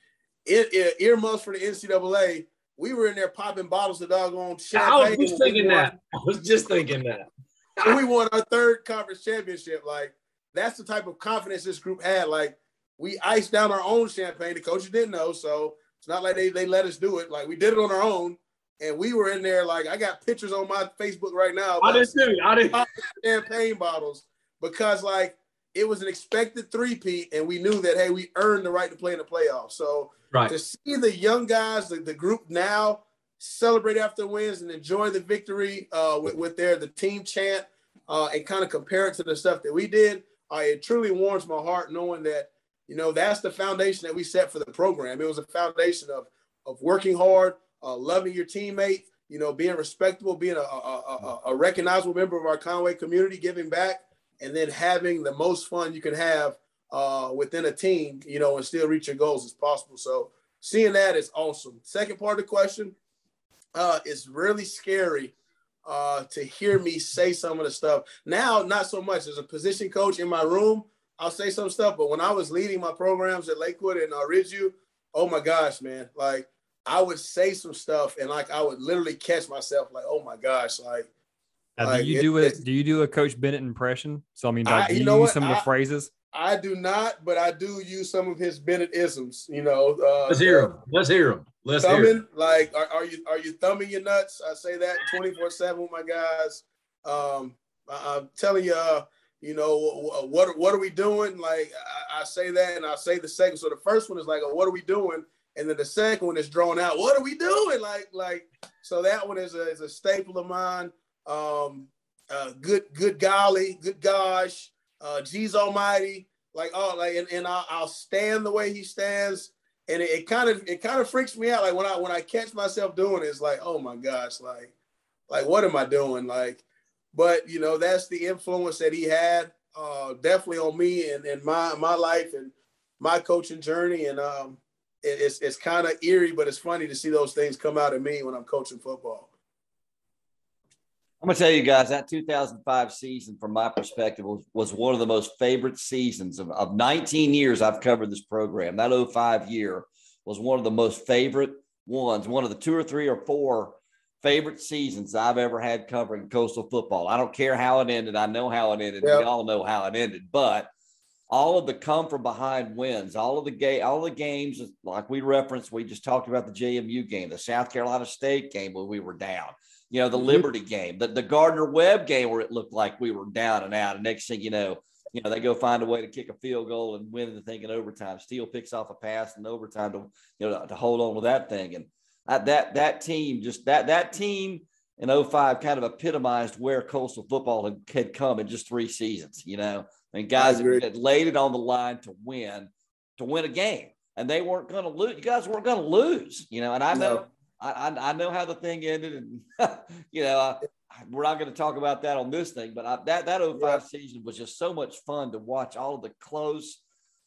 it, it earmuffs for the NCAA, we were in there popping bottles of doggone champagne. I was just thinking that. I was just thinking that. and we won our third conference championship. Like that's the type of confidence this group had. Like we iced down our own champagne. The coaches didn't know, so it's not like they, they let us do it. Like we did it on our own. And we were in there like I got pictures on my Facebook right now. I didn't too. I didn't champagne bottles because like it was an expected three-peat, and we knew that hey, we earned the right to play in the playoffs. So right. to see the young guys, the, the group now celebrate after wins and enjoy the victory uh, with, with their the team chant uh, and kind of compare it to the stuff that we did, uh, it truly warms my heart knowing that you know that's the foundation that we set for the program. It was a foundation of of working hard, uh, loving your teammate, you know, being respectable, being a, a, a, a, recognizable member of our Conway community, giving back, and then having the most fun you can have uh, within a team, you know, and still reach your goals as possible. So seeing that is awesome. Second part of the question uh, is really scary uh, to hear me say some of the stuff. Now, not so much as a position coach in my room. I'll say some stuff, but when I was leading my programs at Lakewood and uh, Ridgeview, oh my gosh, man, like I would say some stuff and like I would literally catch myself like, oh my gosh, like. Now, like, do you it, do a do you do a Coach Bennett impression? So I mean, like, I, do you, you know use what? some of the I, phrases? I do not, but I do use some of his Bennett isms. You know, uh, let's hear him. Let's hear him. Let's thumbing, hear him. like, are, are, you are you thumbing your nuts? I say that twenty four seven with my guys. Um, I, am telling you, uh, you know, what what are we doing? Like, I, I, say that, and I say the second. So the first one is like, oh, what are we doing? And then the second one is drawn out. What are we doing? Like, like, so that one is a, is a staple of mine. Um, uh, good, good golly, good gosh, uh, geez almighty, like, oh, like, and, and I'll, I'll stand the way he stands. And it kind of, it kind of freaks me out. Like when I, when I catch myself doing it, it's like, oh my gosh, like, like, what am I doing? Like, but you know, that's the influence that he had, uh, definitely on me and, and my, my life and my coaching journey. And, um, it's it's kind of eerie, but it's funny to see those things come out of me when I'm coaching football. I'm gonna tell you guys that 2005 season, from my perspective, was, was one of the most favorite seasons of, of 19 years I've covered this program. That 05 year was one of the most favorite ones, one of the two or three or four favorite seasons I've ever had covering coastal football. I don't care how it ended. I know how it ended. Yep. We all know how it ended, but all of the come from behind wins, all of the game, all the games, like we referenced, we just talked about the JMU game, the South Carolina State game where we were down you know, the mm-hmm. Liberty game, the, the Gardner Webb game where it looked like we were down and out. And next thing you know, you know, they go find a way to kick a field goal and win the thing in overtime. Steele picks off a pass in overtime to, you know, to hold on to that thing. And that, that team, just that, that team in 05 kind of epitomized where coastal football had, come in just three seasons, you know, I mean, guys had laid it on the line to win, to win a game and they weren't going to lose. You guys weren't going to lose, you know, and I know, no. I, I, know how the thing ended, and you know I, we're not going to talk about that on this thing. But I, that that 05 yeah. season was just so much fun to watch all of the close,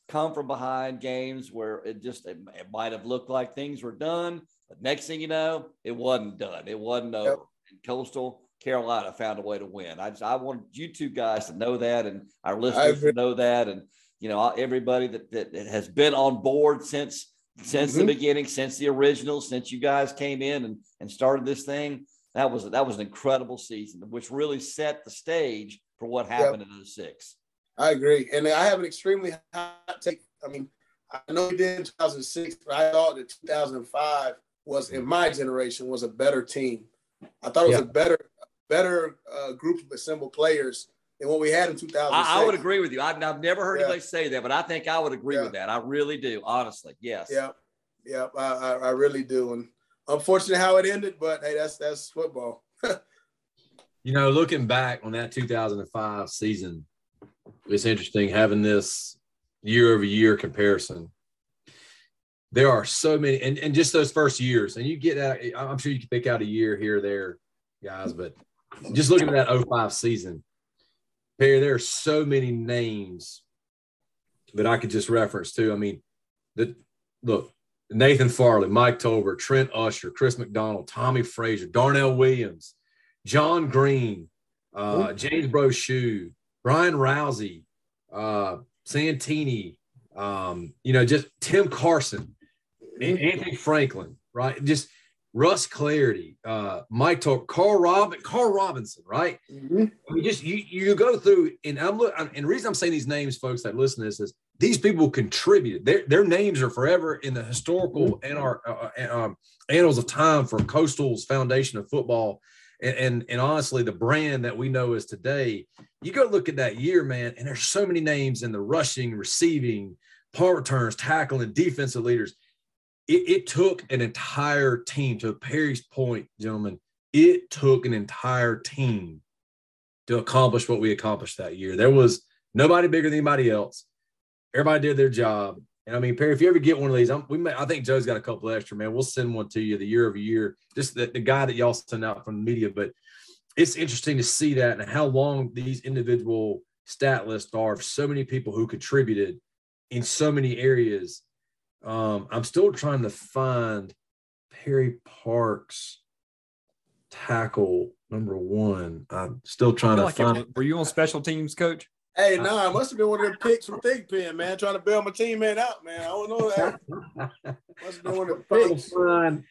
come from behind games where it just it, it might have looked like things were done, but next thing you know, it wasn't done. It wasn't over. And Coastal Carolina found a way to win. I just, I wanted you two guys to know that, and our listeners to know that, and you know everybody that, that has been on board since since mm-hmm. the beginning, since the original, since you guys came in and, and started this thing. That was that was an incredible season, which really set the stage for what happened yep. in 06. I agree. And I have an extremely hot take. I mean, I know we did in 2006, but I thought that 2005 was in my generation was a better team. I thought it was yeah. a better better uh, group of assembled players than what we had in 2000. I, I would agree with you. I've, I've never heard yeah. anybody say that, but I think I would agree yeah. with that. I really do, honestly. Yes. Yeah. Yeah. I, I, I really do. And unfortunately how it ended, but hey, that's that's football. you know, looking back on that 2005 season, it's interesting having this year over year comparison. There are so many, and, and just those first years, and you get that. I'm sure you can pick out a year here, there, guys, but just looking at that 05 season, Perry, there are so many names that I could just reference too. I mean, the look, Nathan Farley, Mike Tolbert, Trent Usher, Chris McDonald, Tommy Frazier, Darnell Williams, John Green, uh, James Brochu, Brian Rousey, uh, Santini, um, you know, just Tim Carson, Anthony Franklin, right? Just Russ Clarity, uh, Mike Talk, Carl Robin, Carl Robinson, right? Mm-hmm. I mean, just you you go through, and I'm look, and the reason I'm saying these names, folks that listen to this is these people contributed. Their their names are forever in the historical and our uh, uh, um, annals of time for Coastal's foundation of football, and, and and honestly, the brand that we know is today. You go look at that year, man, and there's so many names in the rushing, receiving, punt returns, tackling, defensive leaders it, it took an entire team, to Perry's point, gentlemen, it took an entire team to accomplish what we accomplished that year. There was nobody bigger than anybody else. Everybody did their job. And I mean, Perry, if you ever get one of these, I'm, we may, I think Joe's got a couple extra, man. We'll send one to you the year over year, just the, the guy that y'all send out from the media. But it's interesting to see that and how long these individual stat lists are of so many people who contributed in so many areas um, I'm still trying to find Perry Parks tackle number one. I'm still trying to like find. It, were you on special teams, coach? Hey, no, nah, I must have been one of them picks from Thigpen, man, trying to bail my teammate out, man. I don't know that. must have been one of the picks. Find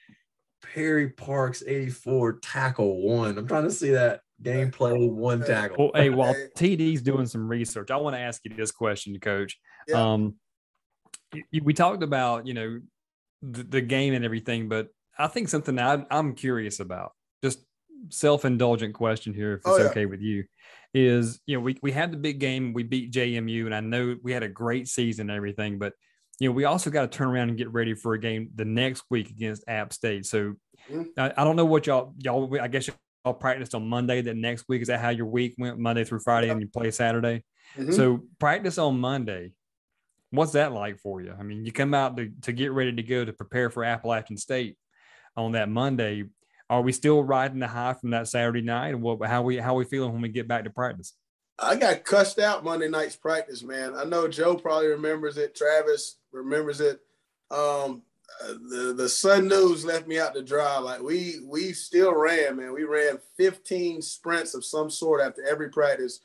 Perry Parks 84 tackle one. I'm trying to see that gameplay one tackle. Well, hey, while TD's doing some research, I want to ask you this question, coach. Yeah. Um, we talked about you know the, the, game and everything, but I think something I, am curious about, just self-indulgent question here, if it's oh, yeah. okay with you, is you know we we had the big game, we beat JMU, and I know we had a great season and everything, but you know we also got to turn around and get ready for a game the next week against App State. So mm-hmm. I, I, don't know what y'all y'all I guess y'all practiced on Monday. That next week is that how your week went Monday through Friday, yeah. and you play Saturday. Mm-hmm. So practice on Monday what's that like for you? I mean, you come out to, to get ready to go to prepare for Appalachian State on that Monday. Are we still riding the high from that Saturday night? And what, how we how we feeling when we get back to practice? I got cussed out Monday night's practice, man. I know Joe probably remembers it. Travis remembers it. Um, the the Sun News left me out to dry. Like we we still ran, man. We ran 15 sprints of some sort after every practice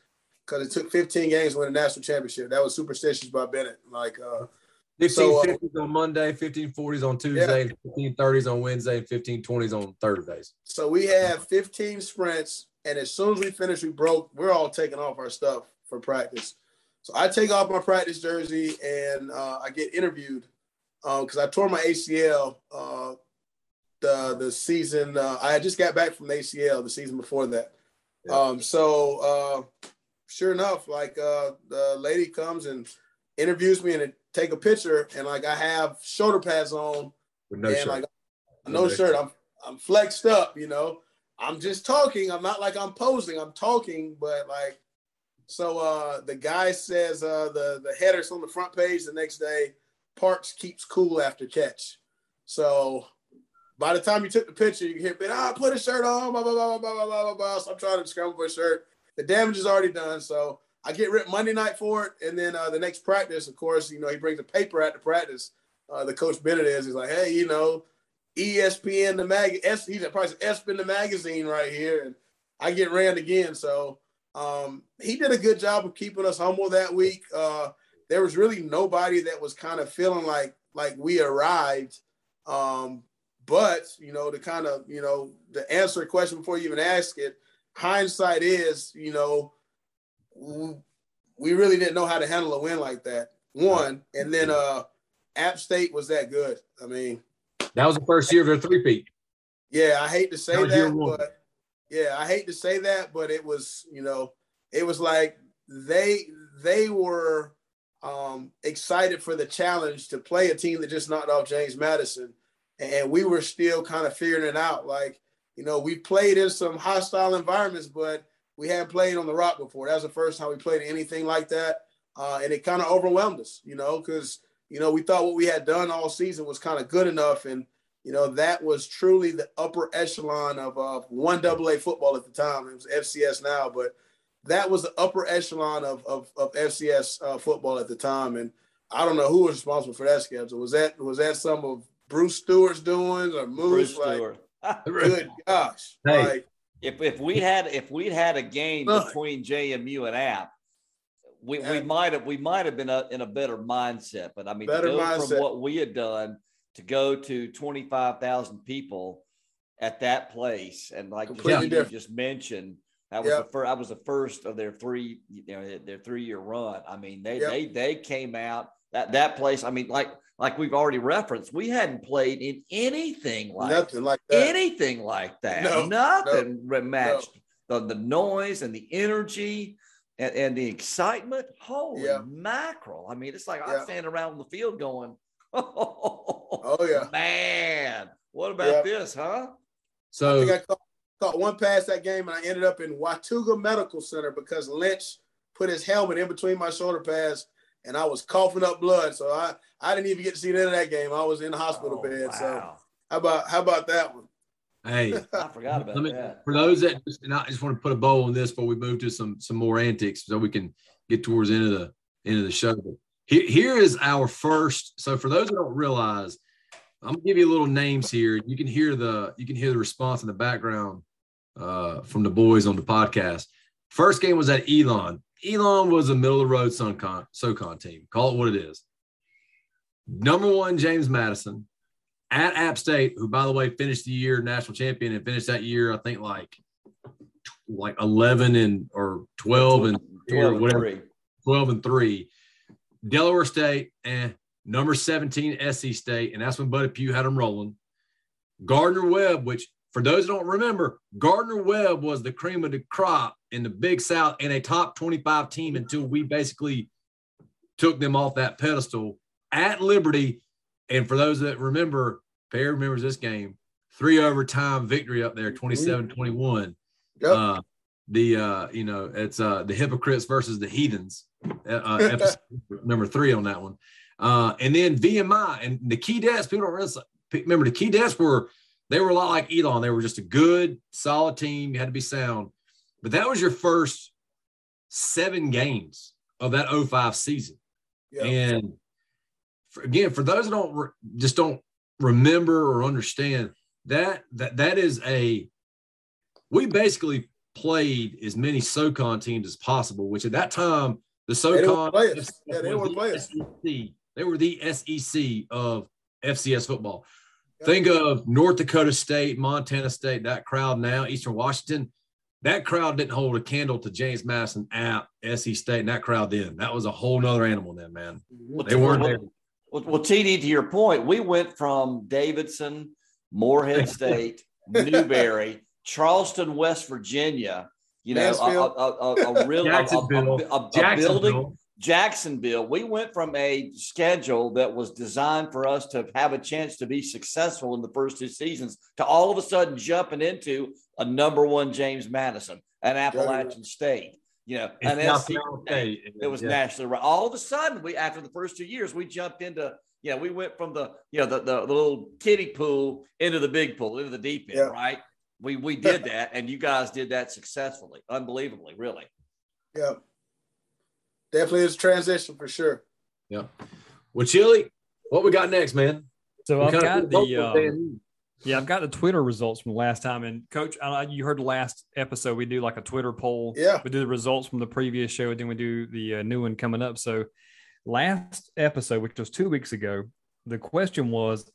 because it took 15 games to win a national championship. That was superstitious by Bennett. Like uh, 15 so, 50s uh, on Monday, 15 40s on Tuesday, yeah. 15 30s on Wednesday, 15 20s on Thursdays. So we have 15 sprints, and as soon as we finish, we broke. We're all taking off our stuff for practice. So I take off my practice jersey and uh, I get interviewed because um, I tore my ACL uh, the the season. Uh, I just got back from the ACL the season before that. Yeah. Um, so uh, sure enough, like uh, the lady comes and interviews me and take a picture, and like I have shoulder pads on, no and shirt. like no, no shirt. I'm I'm flexed up, you know. I'm just talking. I'm not like I'm posing. I'm talking, but like so uh the guy says uh the the headers on the front page the next day Parks keeps cool after catch. So by the time you took the picture, you can hear, ah, put a shirt on, blah, blah, blah, blah, blah, blah, blah. So I'm trying to scramble for a shirt. The damage is already done. So I get ripped Monday night for it. And then uh, the next practice, of course, you know, he brings a paper at the practice. Uh, the coach Bennett is, he's like, hey, you know, ESPN, the mag, S, he's probably ESPN, the magazine right here. And I get ran again. So um, he did a good job of keeping us humble that week. Uh, there was really nobody that was kind of feeling like like we arrived. Um, but you know, to kind of you know to answer a question before you even ask it, hindsight is you know we really didn't know how to handle a win like that. One, and then uh, App State was that good. I mean, that was the first year of their three-peat. Yeah, I hate to say that, that but yeah, I hate to say that, but it was you know it was like they they were um, excited for the challenge to play a team that just knocked off James Madison. And we were still kind of figuring it out. Like, you know, we played in some hostile environments, but we hadn't played on the rock before. That was the first time we played anything like that. Uh, and it kind of overwhelmed us, you know, because, you know, we thought what we had done all season was kind of good enough. And, you know, that was truly the upper echelon of uh, one double A football at the time. It was FCS now, but that was the upper echelon of of, of FCS uh, football at the time, and I don't know who was responsible for that schedule. Was that was that some of Bruce Stewart's doings or Moose? Bruce like, Stewart. good gosh! Hey. Like, if if we had if we'd had a game between JMU and App, we, we might have we might have been a, in a better mindset. But I mean, better to go mindset. from what we had done to go to twenty five thousand people at that place, and like you just mentioned that was yep. the first. That was the first of their three, you know, their three year run. I mean, they yep. they they came out that that place. I mean, like like we've already referenced, we hadn't played in anything like nothing like that. Anything like that. No, nothing no, matched no. The, the noise and the energy and, and the excitement. Holy yeah. mackerel! I mean, it's like yeah. I'm standing around the field going, "Oh, oh yeah, man, what about yeah. this, huh?" So I, I caught, caught one pass that game, and I ended up in Watauga Medical Center because Lynch put his helmet in between my shoulder pads, and I was coughing up blood. So I, I didn't even get to see the end of that game. I was in the hospital oh, bed. Wow. So how about how about that one? Hey, I forgot about me, that. For those that, and I just want to put a bow on this before we move to some some more antics, so we can get towards the end of the end of the show. But here, here is our first. So for those that don't realize, I'm gonna give you a little names here. You can hear the you can hear the response in the background uh, from the boys on the podcast. First game was at Elon. Elon was a middle of the road SoCon, SoCon team. Call it what it is. Number one, James Madison at App State, who by the way finished the year national champion and finished that year, I think like like 11 and or 12 and 12 or whatever, and 12 and three. Delaware State and eh, number 17 SC State, and that's when Buddy Pough had them rolling. Gardner Webb, which for those who don't remember, Gardner Webb was the cream of the crop in the Big South and a top 25 team until we basically took them off that pedestal at Liberty. And for those that remember, Perry remembers this game, three overtime victory up there, 27 21. Yep. Uh, the uh, you know, it's uh the hypocrites versus the heathens, uh, uh number three on that one. Uh, and then VMI and the Keydets, people don't remember the Keydets were they were a lot like Elon. They were just a good, solid team. You had to be sound. But that was your first seven games of that 05 season. And for, again, for those that don't re- just don't remember or understand that that that is a we basically played as many SoCon teams as possible, which at that time the SoCon they yeah, they were players. SEC, they were the SEC of FCS football. Think of North Dakota State, Montana State, that crowd now, Eastern Washington. That crowd didn't hold a candle to James Madison at SC State, and that crowd then. That was a whole nother animal then, man. Well, they weren't there. Well, well, TD, to your point, we went from Davidson, Morehead State, Newberry, Charleston, West Virginia, you know, a, a, a, a, real Jacksonville. A, a, a building Jacksonville, we went from a schedule that was designed for us to have a chance to be successful in the first two seasons to all of a sudden jumping into a number one James Madison, an Appalachian State. You know, an SC State. It was yeah. nationally right. All of a sudden, we after the first two years, we jumped into you know, we went from the you know the, the, the little kiddie pool into the big pool, into the deep end, yeah. right? We we did that, and you guys did that successfully, unbelievably, really. Yeah definitely is a transition for sure. Yeah. Well, Chili, what we got next, man? So I've got the um, yeah, I've got the Twitter results from the last time. And Coach, I, you heard the last episode. We do like a Twitter poll. Yeah. We do the results from the previous show, and then we do the uh, new one coming up. So last episode, which was two weeks ago, the question was,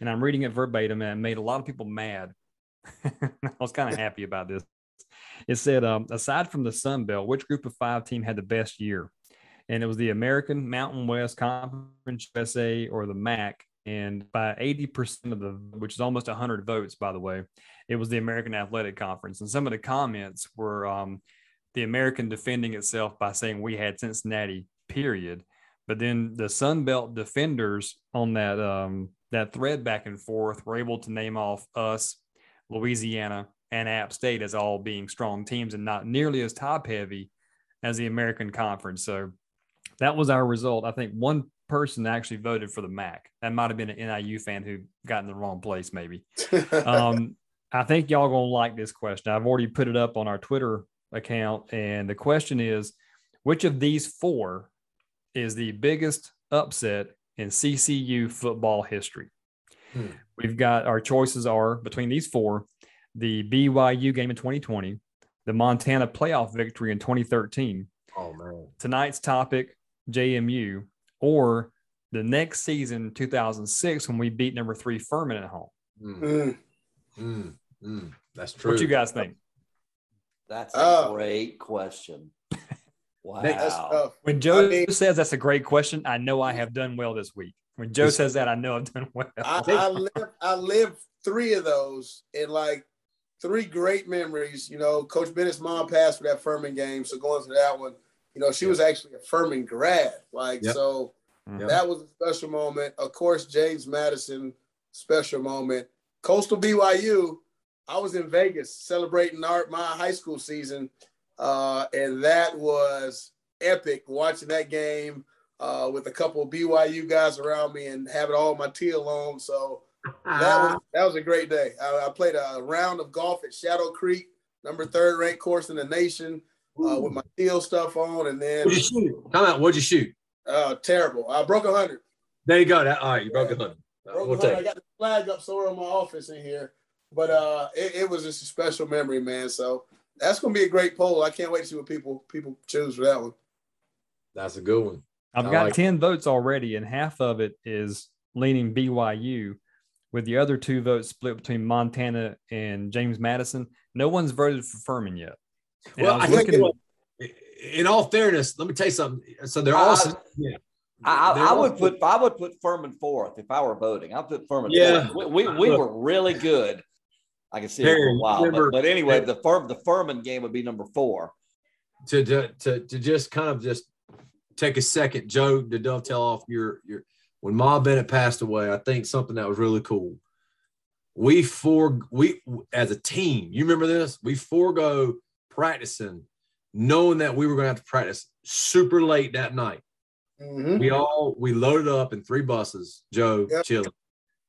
and I'm reading it verbatim, and it made a lot of people mad. I was kind of happy about this. It said, um, aside from the Sun Belt, which group of five team had the best year? and it was the American Mountain West Conference USA or the MAC. And by 80% of the, which is almost 100 votes, by the way, it was the American Athletic Conference. And some of the comments were um, the American defending itself by saying we had Cincinnati, period. But then the Sun Belt defenders on that um, that thread back and forth were able to name off us, Louisiana, and App State as all being strong teams and not nearly as top heavy as the American Conference. So that was our result. I think one person that actually voted for the MAC. That might have been an NIU fan who got in the wrong place, maybe. um, I think y'all gonna like this question. I've already put it up on our Twitter account, and the question is, which of these four is the biggest upset in CCU football history? Hmm. We've got our choices are between these four: the BYU game in 2020, the Montana playoff victory in 2013. Oh man! Tonight's topic: JMU, or the next season, 2006, when we beat number three Furman at home. Mm. Mm. mm. Mm. That's true. What you guys think? That's a uh, great question. Wow. When Joe I mean, says that's a great question, I know I have done well this week. When Joe says that, I know I've done well. I, I lived, I lived three of those in like three great memories. You know, Coach Bennett's mom passed for that Furman game, so going to that one, you know, she was actually a Furman grad. Like, yep. so yep. that was a special moment. Of course, James Madison, special moment. Coastal BYU, I was in Vegas celebrating our, my high school season. Uh, and that was epic watching that game uh, with a couple of BYU guys around me and having all my teal on. So that was that was a great day. I, I, played a round of golf at Shadow Creek, number third ranked course in the nation uh, with my steel stuff on, and then what'd you shoot? Come out. What'd you shoot? Uh, terrible. I broke a hundred. There you go. That all right. You broke a hundred. Broke we'll 100. I got the flag up somewhere in my office in here, but uh, it, it, was just a special memory, man. So that's gonna be a great poll. I can't wait to see what people people choose for that one. That's a good one. I've I got like 10 it. votes already, and half of it is leaning BYU, with the other two votes split between Montana and James Madison. No one's voted for Furman yet. And well, I, I looking, in all fairness, let me tell you something. So they're all. Uh, yeah. I, I, would put I would put Furman fourth if I were voting. I'd put Furman. Yeah, fourth. we, we, we were really good. I can see it for a while, but, but, anyway, the Fur, the Furman game would be number four. To, to to to just kind of just take a second, Joe, to dovetail off your your when Ma Bennett passed away. I think something that was really cool. We for we as a team, you remember this? We forego practicing, knowing that we were going to have to practice super late that night. Mm-hmm. We all we loaded up in three buses, Joe, yep. Chili,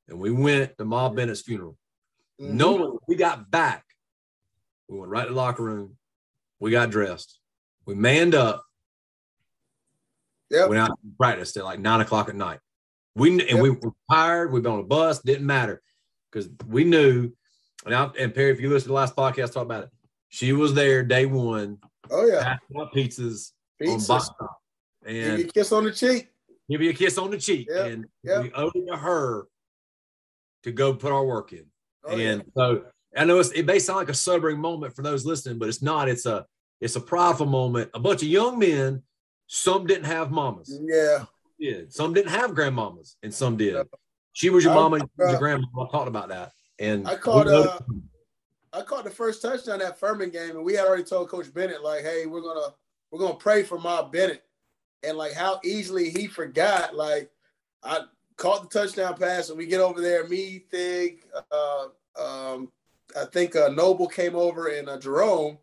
and we went to Ma Bennett's funeral. Mm-hmm. Knowing we got back, we went right to the locker room. We got dressed. We manned up. Yep. We went out and practiced at like nine o'clock at night. We and yep. we were tired. We've been on a bus. Didn't matter because we knew. And, I, and Perry, if you listen to the last podcast, talk about it. She was there day one. Oh yeah, pizzas, pizzas. on top, and give you a kiss on the cheek. Give you a kiss on the cheek, yep. and yep. we owed it to her to go put our work in. Oh, and yeah. so I know it may sound like a sobering moment for those listening, but it's not. It's a it's a prideful moment. A bunch of young men. Some didn't have mamas. Yeah. Yeah. Some didn't have grandmamas, and some did. She was your mama, uh, your grandma. I talked about that. And I caught uh, I caught the first touchdown that Furman game, and we had already told Coach Bennett, like, hey, we're gonna we're gonna pray for my Bennett. And like how easily he forgot. Like I caught the touchdown pass, and we get over there, me, Thig, uh, um, I think uh, Noble came over and uh, Jerome,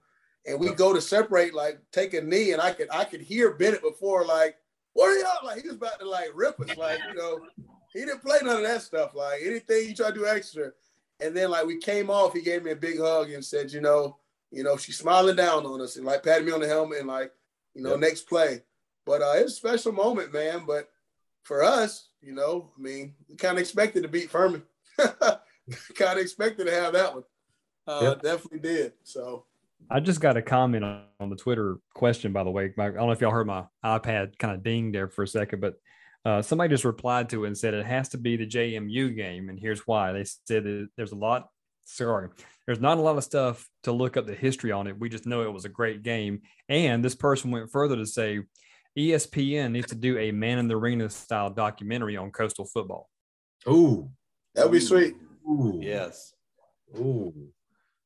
and we go to separate, like take a knee, and I could I could hear Bennett before, like, what are y'all like? He was about to like rip us, like you know, he didn't play none of that stuff. Like anything you try to do extra, and then like we came off, he gave me a big hug and said, you know, you know, she's smiling down on us and like patted me on the helmet and like, you know, yep. next play. But uh, it's a special moment, man. But for us, you know, I mean, we kind of expected to beat Furman. kind of expected to have that one. Uh, yep. Definitely did. So I just got a comment on the Twitter question, by the way. I don't know if y'all heard my iPad kind of ding there for a second, but uh, somebody just replied to it and said it has to be the JMU game, and here's why. They said there's a lot. Sorry, there's not a lot of stuff to look up the history on it. We just know it was a great game, and this person went further to say ESPN needs to do a Man in the Arena style documentary on coastal football. Ooh, that'd be sweet. Ooh. Yes. Ooh.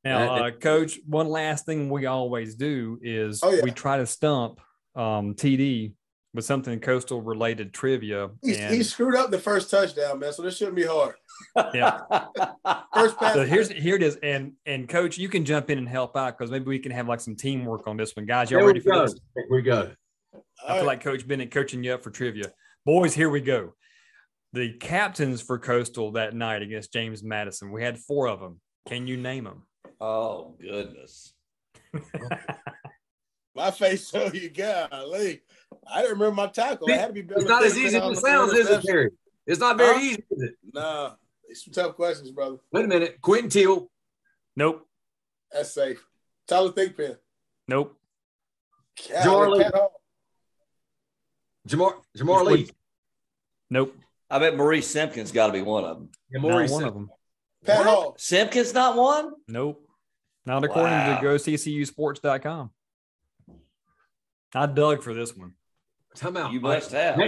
Now, uh, Coach, one last thing we always do is oh, yeah. we try to stump um, TD with something coastal related trivia. and, he screwed up the first touchdown, man. So this shouldn't be hard. Yeah. first pass. So here's here it is, and and Coach, you can jump in and help out because maybe we can have like some teamwork on this one, guys. Y'all ready for go. this? Here we go. I feel like Coach Bennett coaching you up for trivia. Boys, here we go. The captains for Coastal that night against James Madison, we had four of them. Can you name them? Oh, goodness. my face so you got golly. I didn't remember my tackle. I had to be better. It's not as easy as it sounds, is it, Terry? It's not very huh? easy, is it? Nah, it's some tough questions, brother. Wait a minute. Quentin Teal. Nope. That's safe. Tyler Thigpen. Nope. Jamar Lee. Jamar, Jamar Lee. Nope. I bet Maurice Simpkins got to be one of them. Yeah, Maurice one of them. Pat Hall. Simpkins not one? Nope. Not according wow. to GoCCUSports.com. I dug for this one. Time out. You must have.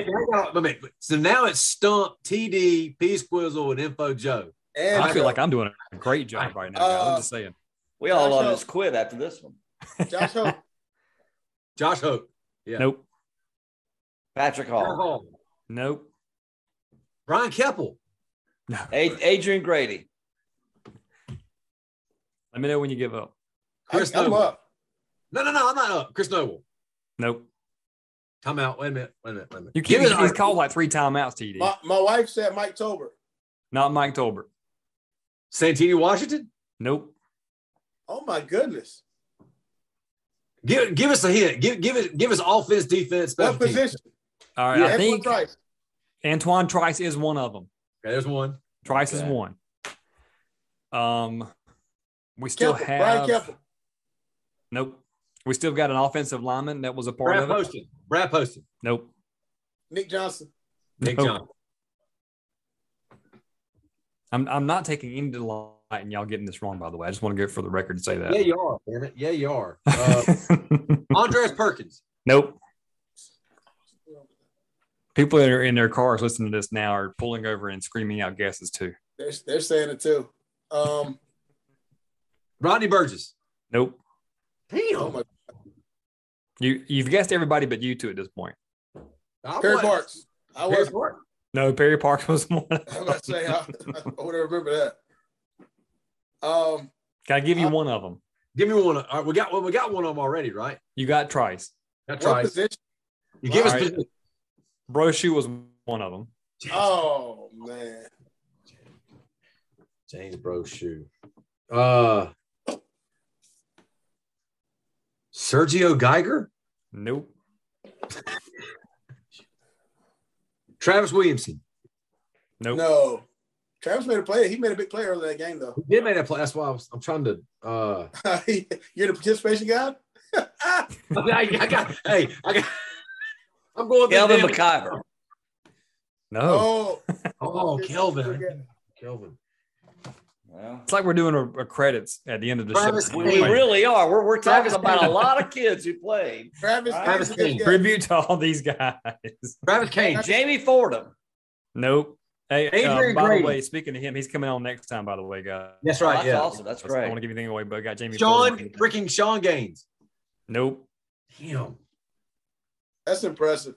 So now it's Stump, TD, P Squizzle, and Info Joe. And I feel like I'm doing a great job right now. Uh, I'm just saying. We all on this quit after this one. Josh Hope. Josh Hope. Yeah. Nope. Patrick Hall. Hall. Nope. Brian Keppel. No. Adrian Grady. Let me know when you give up. Chris I, am up. No, no, no, I'm not up. Chris Noble. Nope. Time out. Wait a minute. Wait a minute. Wait a minute. You can't. He's called like three timeouts. TD. My, my wife said Mike Tolbert. Not Mike Tolbert. Santini Washington. Nope. Oh my goodness. Give give us a hint. Give give it give us offense, defense, special what position? All right, yeah, I think Trice. Antoine Trice is one of them. Okay, there's one. Trice okay. is one. Um, we still Keppel, have. Brian Nope. We still got an offensive lineman that was a part Brad of it. Poston. Brad Poston. Nope. Nick Johnson. Nick nope. Johnson. I'm I'm not taking any delight in y'all getting this wrong. By the way, I just want to go for the record to say that. Yeah, you are. Damn it. Yeah, you are. Uh, Andres Perkins. Nope. People that are in their cars listening to this now are pulling over and screaming out guesses too. They're, they're saying it too. Um, Rodney Burgess. Nope. Damn. Oh you you've guessed everybody but you two at this point. Perry Parks. I was. Parks. No, Perry Parks was one. I was about to say I, I would remember that. Um, can I give you I, one of them? Give me one. All right, we got well, we got one of them already, right? You got Trice. Got Trice. You give us right. position. Brochu was one of them. Oh man, James Brochu. Uh, Sergio Geiger? Nope. Travis Williamson. Nope. No. Travis made a play. He made a big play early that game, though. He did make that play. That's why I was, I'm trying to. uh You're the participation guy. I, I got. Hey, I got. I'm going. Kelvin McIver. No. Oh, oh, Kelvin. Kelvin. Well, It's like we're doing a, a credits at the end of the Travis show. we, we really are. We're, we're talking Travis about a lot of kids who played. Travis. Travis Travis King. King. Tribute to all these guys. Travis Kane. Jamie Fordham. Nope. Hey, uh, Adrian by Grady. the way, speaking to him, he's coming on next time. By the way, guys. That's Oh, right. that's yeah. awesome. That's great. I don't want to give anything away, but I got Jamie. Sean, Fordham. freaking Sean Gaines. Nope. Damn. That's impressive.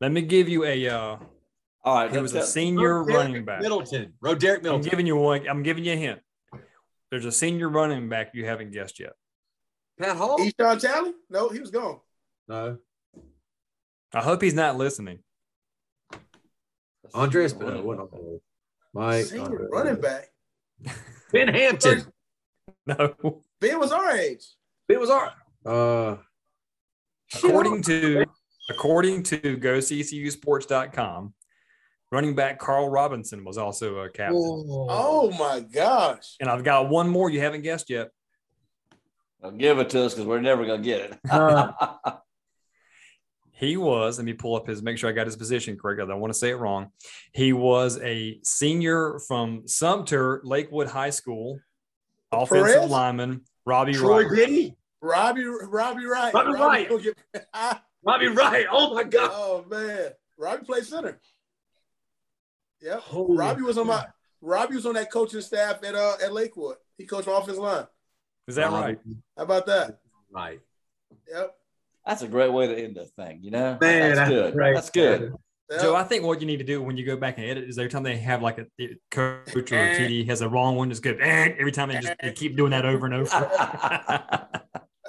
Let me give you a. Uh, All right. he was a senior Roderick running back. Middleton. Roderick I'm Middleton. giving you one. I'm giving you a hint. There's a senior running back you haven't guessed yet. Pat Hall. Eshawn Talley? No, he was gone. No. I hope he's not listening. Andreas. No, what not Hall. Mike. Senior Andres. running back. Ben Hampton. No. Ben was our age. It was our. Uh. According to according to GoCCUSports.com, running back Carl Robinson was also a captain. Oh my gosh. And I've got one more you haven't guessed yet. Well, give it to us because we're never going to get it. Uh, He was, let me pull up his, make sure I got his position correct. I don't want to say it wrong. He was a senior from Sumter, Lakewood High School, offensive Perez? lineman, Robbie Troy Wright. Biddy. Robbie Robbie Wright. Robbie Wright. get- Robbie Wright. Oh my God. oh man. Robbie played center. Yep. Holy Robbie was on my Robbie was on that coaching staff at uh at Lakewood. He coached my offensive line. Is that right? How about that? Right. Yep. That's a great way to end the thing, you know? Man, that's that's good. great. That's good. Yep. Joe, I think what you need to do when you go back and edit is every time they have like a a coach or a TD has a wrong one, just go "Eh," every time they just they keep doing that over and over.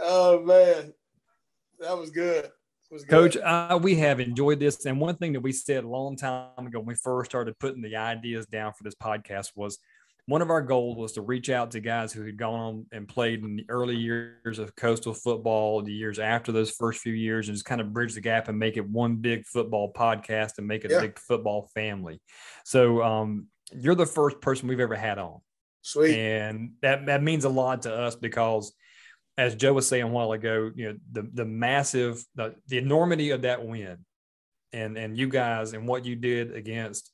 Oh man. That was good. It was good. Coach, uh, we have enjoyed this. And one thing that we said a long time ago when we first started putting the ideas down for this podcast was one of our goals was to reach out to guys who had gone on and played in the early years of coastal football, the years after those first few years, and just kind of bridge the gap and make it one big football podcast and make it Yeah. a big football family. So um, you're the first person we've ever had on. Sweet. And that, that means a lot to us because as Joe was saying a while ago, you know, the the massive the, the enormity of that win and and you guys and what you did against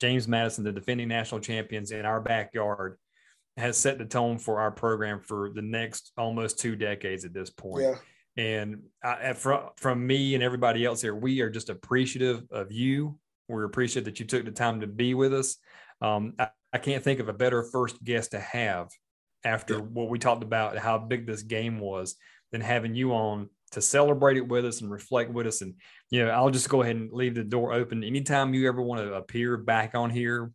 James Madison, the defending national champions in our backyard, has set the tone for our program for the next almost two decades at this point. Yeah. And I, from from me and everybody else here, we are just appreciative of you. We're appreciative that you took the time to be with us. Um, I, I can't think of a better first guest to have after Yeah. what we talked about how big this game was than having you on to celebrate it with us and reflect with us. And you know, I'll just go ahead and leave the door open. Anytime you ever want to appear back on here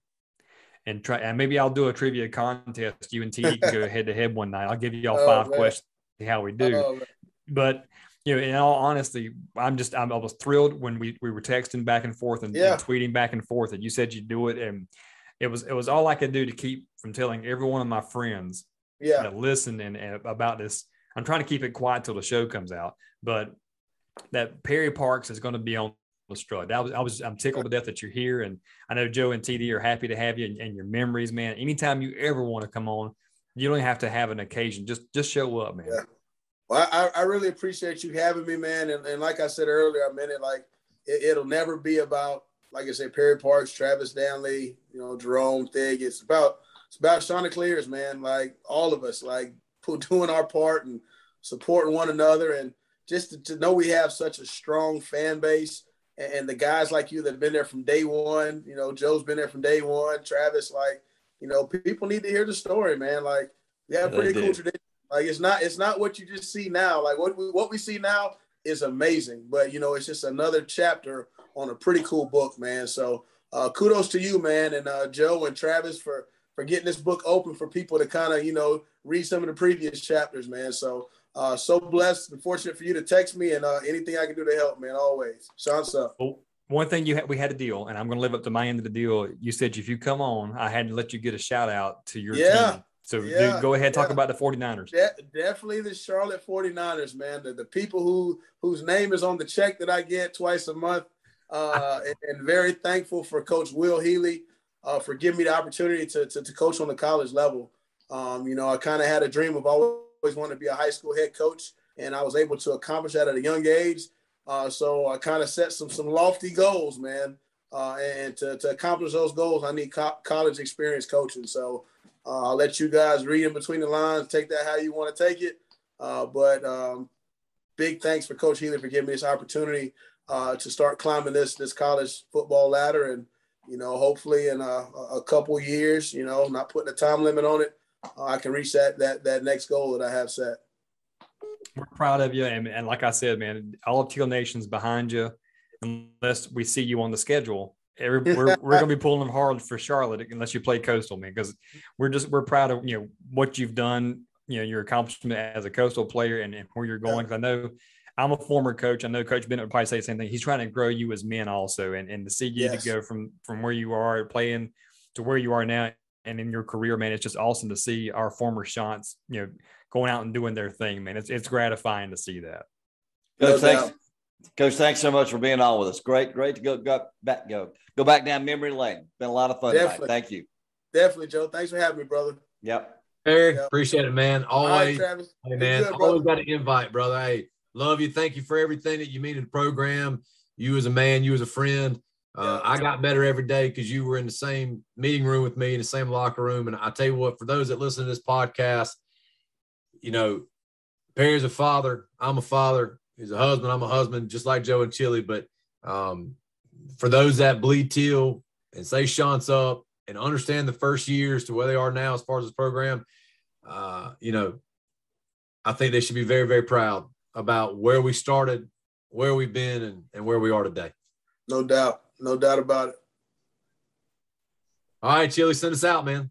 and try, and maybe I'll do a trivia contest. You and T can go head to head one night. I'll give you all Oh, five man. questions, see how we do Oh, but you know, in all honesty, I'm just I'm, I was thrilled when we we were texting back and forth and, Yeah. and tweeting back and forth, and you said you'd do it, and it was it was all I could do to keep from telling every one of my friends yeah. that listen and, and about this. I'm trying to keep it quiet till the show comes out, but that Perry Parks is going to be on the strut. I was I was I'm tickled to death that you're here, and I know Joe and TD are happy to have you and, and your memories, man. Anytime you ever want to come on, you don't have to have an occasion. Just just show up, man. Yeah. Well, I, I really appreciate you having me, man. And, and like I said earlier, I meant it like it, it'll never be about, like I said, Perry Parks, Travis Danley, you know, Jerome Thig. It's about it's about Chanticleers, man. Like all of us, like doing our part and supporting one another, and just to, to know we have such a strong fan base, and, and the guys like you that have been there from day one. You know, Joe's been there from day one. Travis, like, you know, people need to hear the story, man. Like, we have a pretty cool tradition. Like it's not it's not what you just see now. Like what we what we see now is amazing, but you know it's just another chapter on a pretty cool book, man. So uh, kudos to you, man, and uh, Joe and Travis for for getting this book open for people to kind of you know read some of the previous chapters, man. So uh, so blessed and fortunate for you to text me and uh, anything I can do to help, man. Always, Chants up. One thing you had, we had a deal, and I'm going to live up to my end of the deal. You said if you come on, I had to let you get a shout out to your Yeah. team. So Yeah. dude, go ahead, talk Yeah. about the 49ers. De- definitely the Charlotte 49ers, man. The, the people who whose name is on the check that I get twice a month. Uh, and, and very thankful for Coach Will Healy. Uh, for giving me the opportunity to, to, to coach on the college level. Um, you know, I kind of had a dream of always wanting to be a high school head coach, and I was able to accomplish that at a young age. Uh, so I kind of set some some lofty goals, man. Uh, and to, to accomplish those goals, I need co- college experience coaching. So uh, I'll let you guys read in between the lines, take that how you want to take it. Uh, but um, big thanks for Coach Healy for giving me this opportunity uh, to start climbing this this college football ladder, and you know, hopefully in a, a couple years, you know, not putting a time limit on it, uh, I can reach that that that next goal that I have set. We're proud of you, and, and like I said, man, all of Teal Nation's behind you. Unless we see you on the schedule, Every, we're, we're going to be pulling them hard for Charlotte unless you play Coastal, man, because we're just we're proud of you know what you've done, you know your accomplishment as a Coastal player and, and where you're going. Because I know I'm a former coach. I know Coach Bennett would probably say the same thing. He's trying to grow you as men also, and and to see you yes. to go from from where you are playing to where you are now and in your career, man, it's just awesome to see our former shots, you know, going out and doing their thing, man. It's it's gratifying to see that. Coach, thanks, Coach. Thanks so much for being on with us. Great, great to go, go back, go go back down memory lane. Been a lot of fun. Tonight. Thank you. Definitely, Joe. Thanks for having me, brother. Yep. Hey, yep. appreciate it, man. Always. Right, hey, man. Good, always got an invite, brother. Hey, love you. Thank you for everything that you mean in the program. You as a man, you as a friend. Uh, I got better every day because you were in the same meeting room with me in the same locker room. And I tell you what, for those that listen to this podcast, you know, Perry's a father. I'm a father. He's a husband. I'm a husband, just like Joe and Chili. But um, for those that bleed teal and say Shant's up and understand the first years to where they are now as far as this program, uh, you know, I think they should be very, very proud about where we started, where we've been, and, and where we are today. No doubt. No doubt about it. All right, Chili, send us out, man.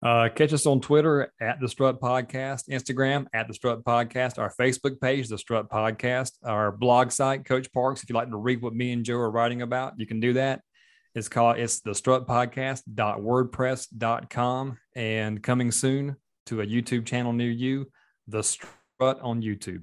Uh, catch us on Twitter at the Strut Podcast, Instagram at the Strut Podcast, our Facebook page, the Strut Podcast, our blog site, Coach Parks. If you'd like to read what me and Joe are writing about, you can do that. It's called it's the Strut Podcast.wordpress.com and coming soon to a YouTube channel near you, the Strut on YouTube.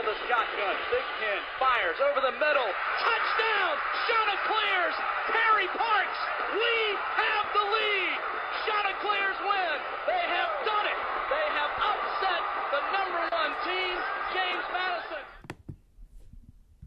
of the shotgun. Big Ten fires over the middle. Touchdown! Shauna clears. Perry Parks. We have the lead. Chanticleers win. They have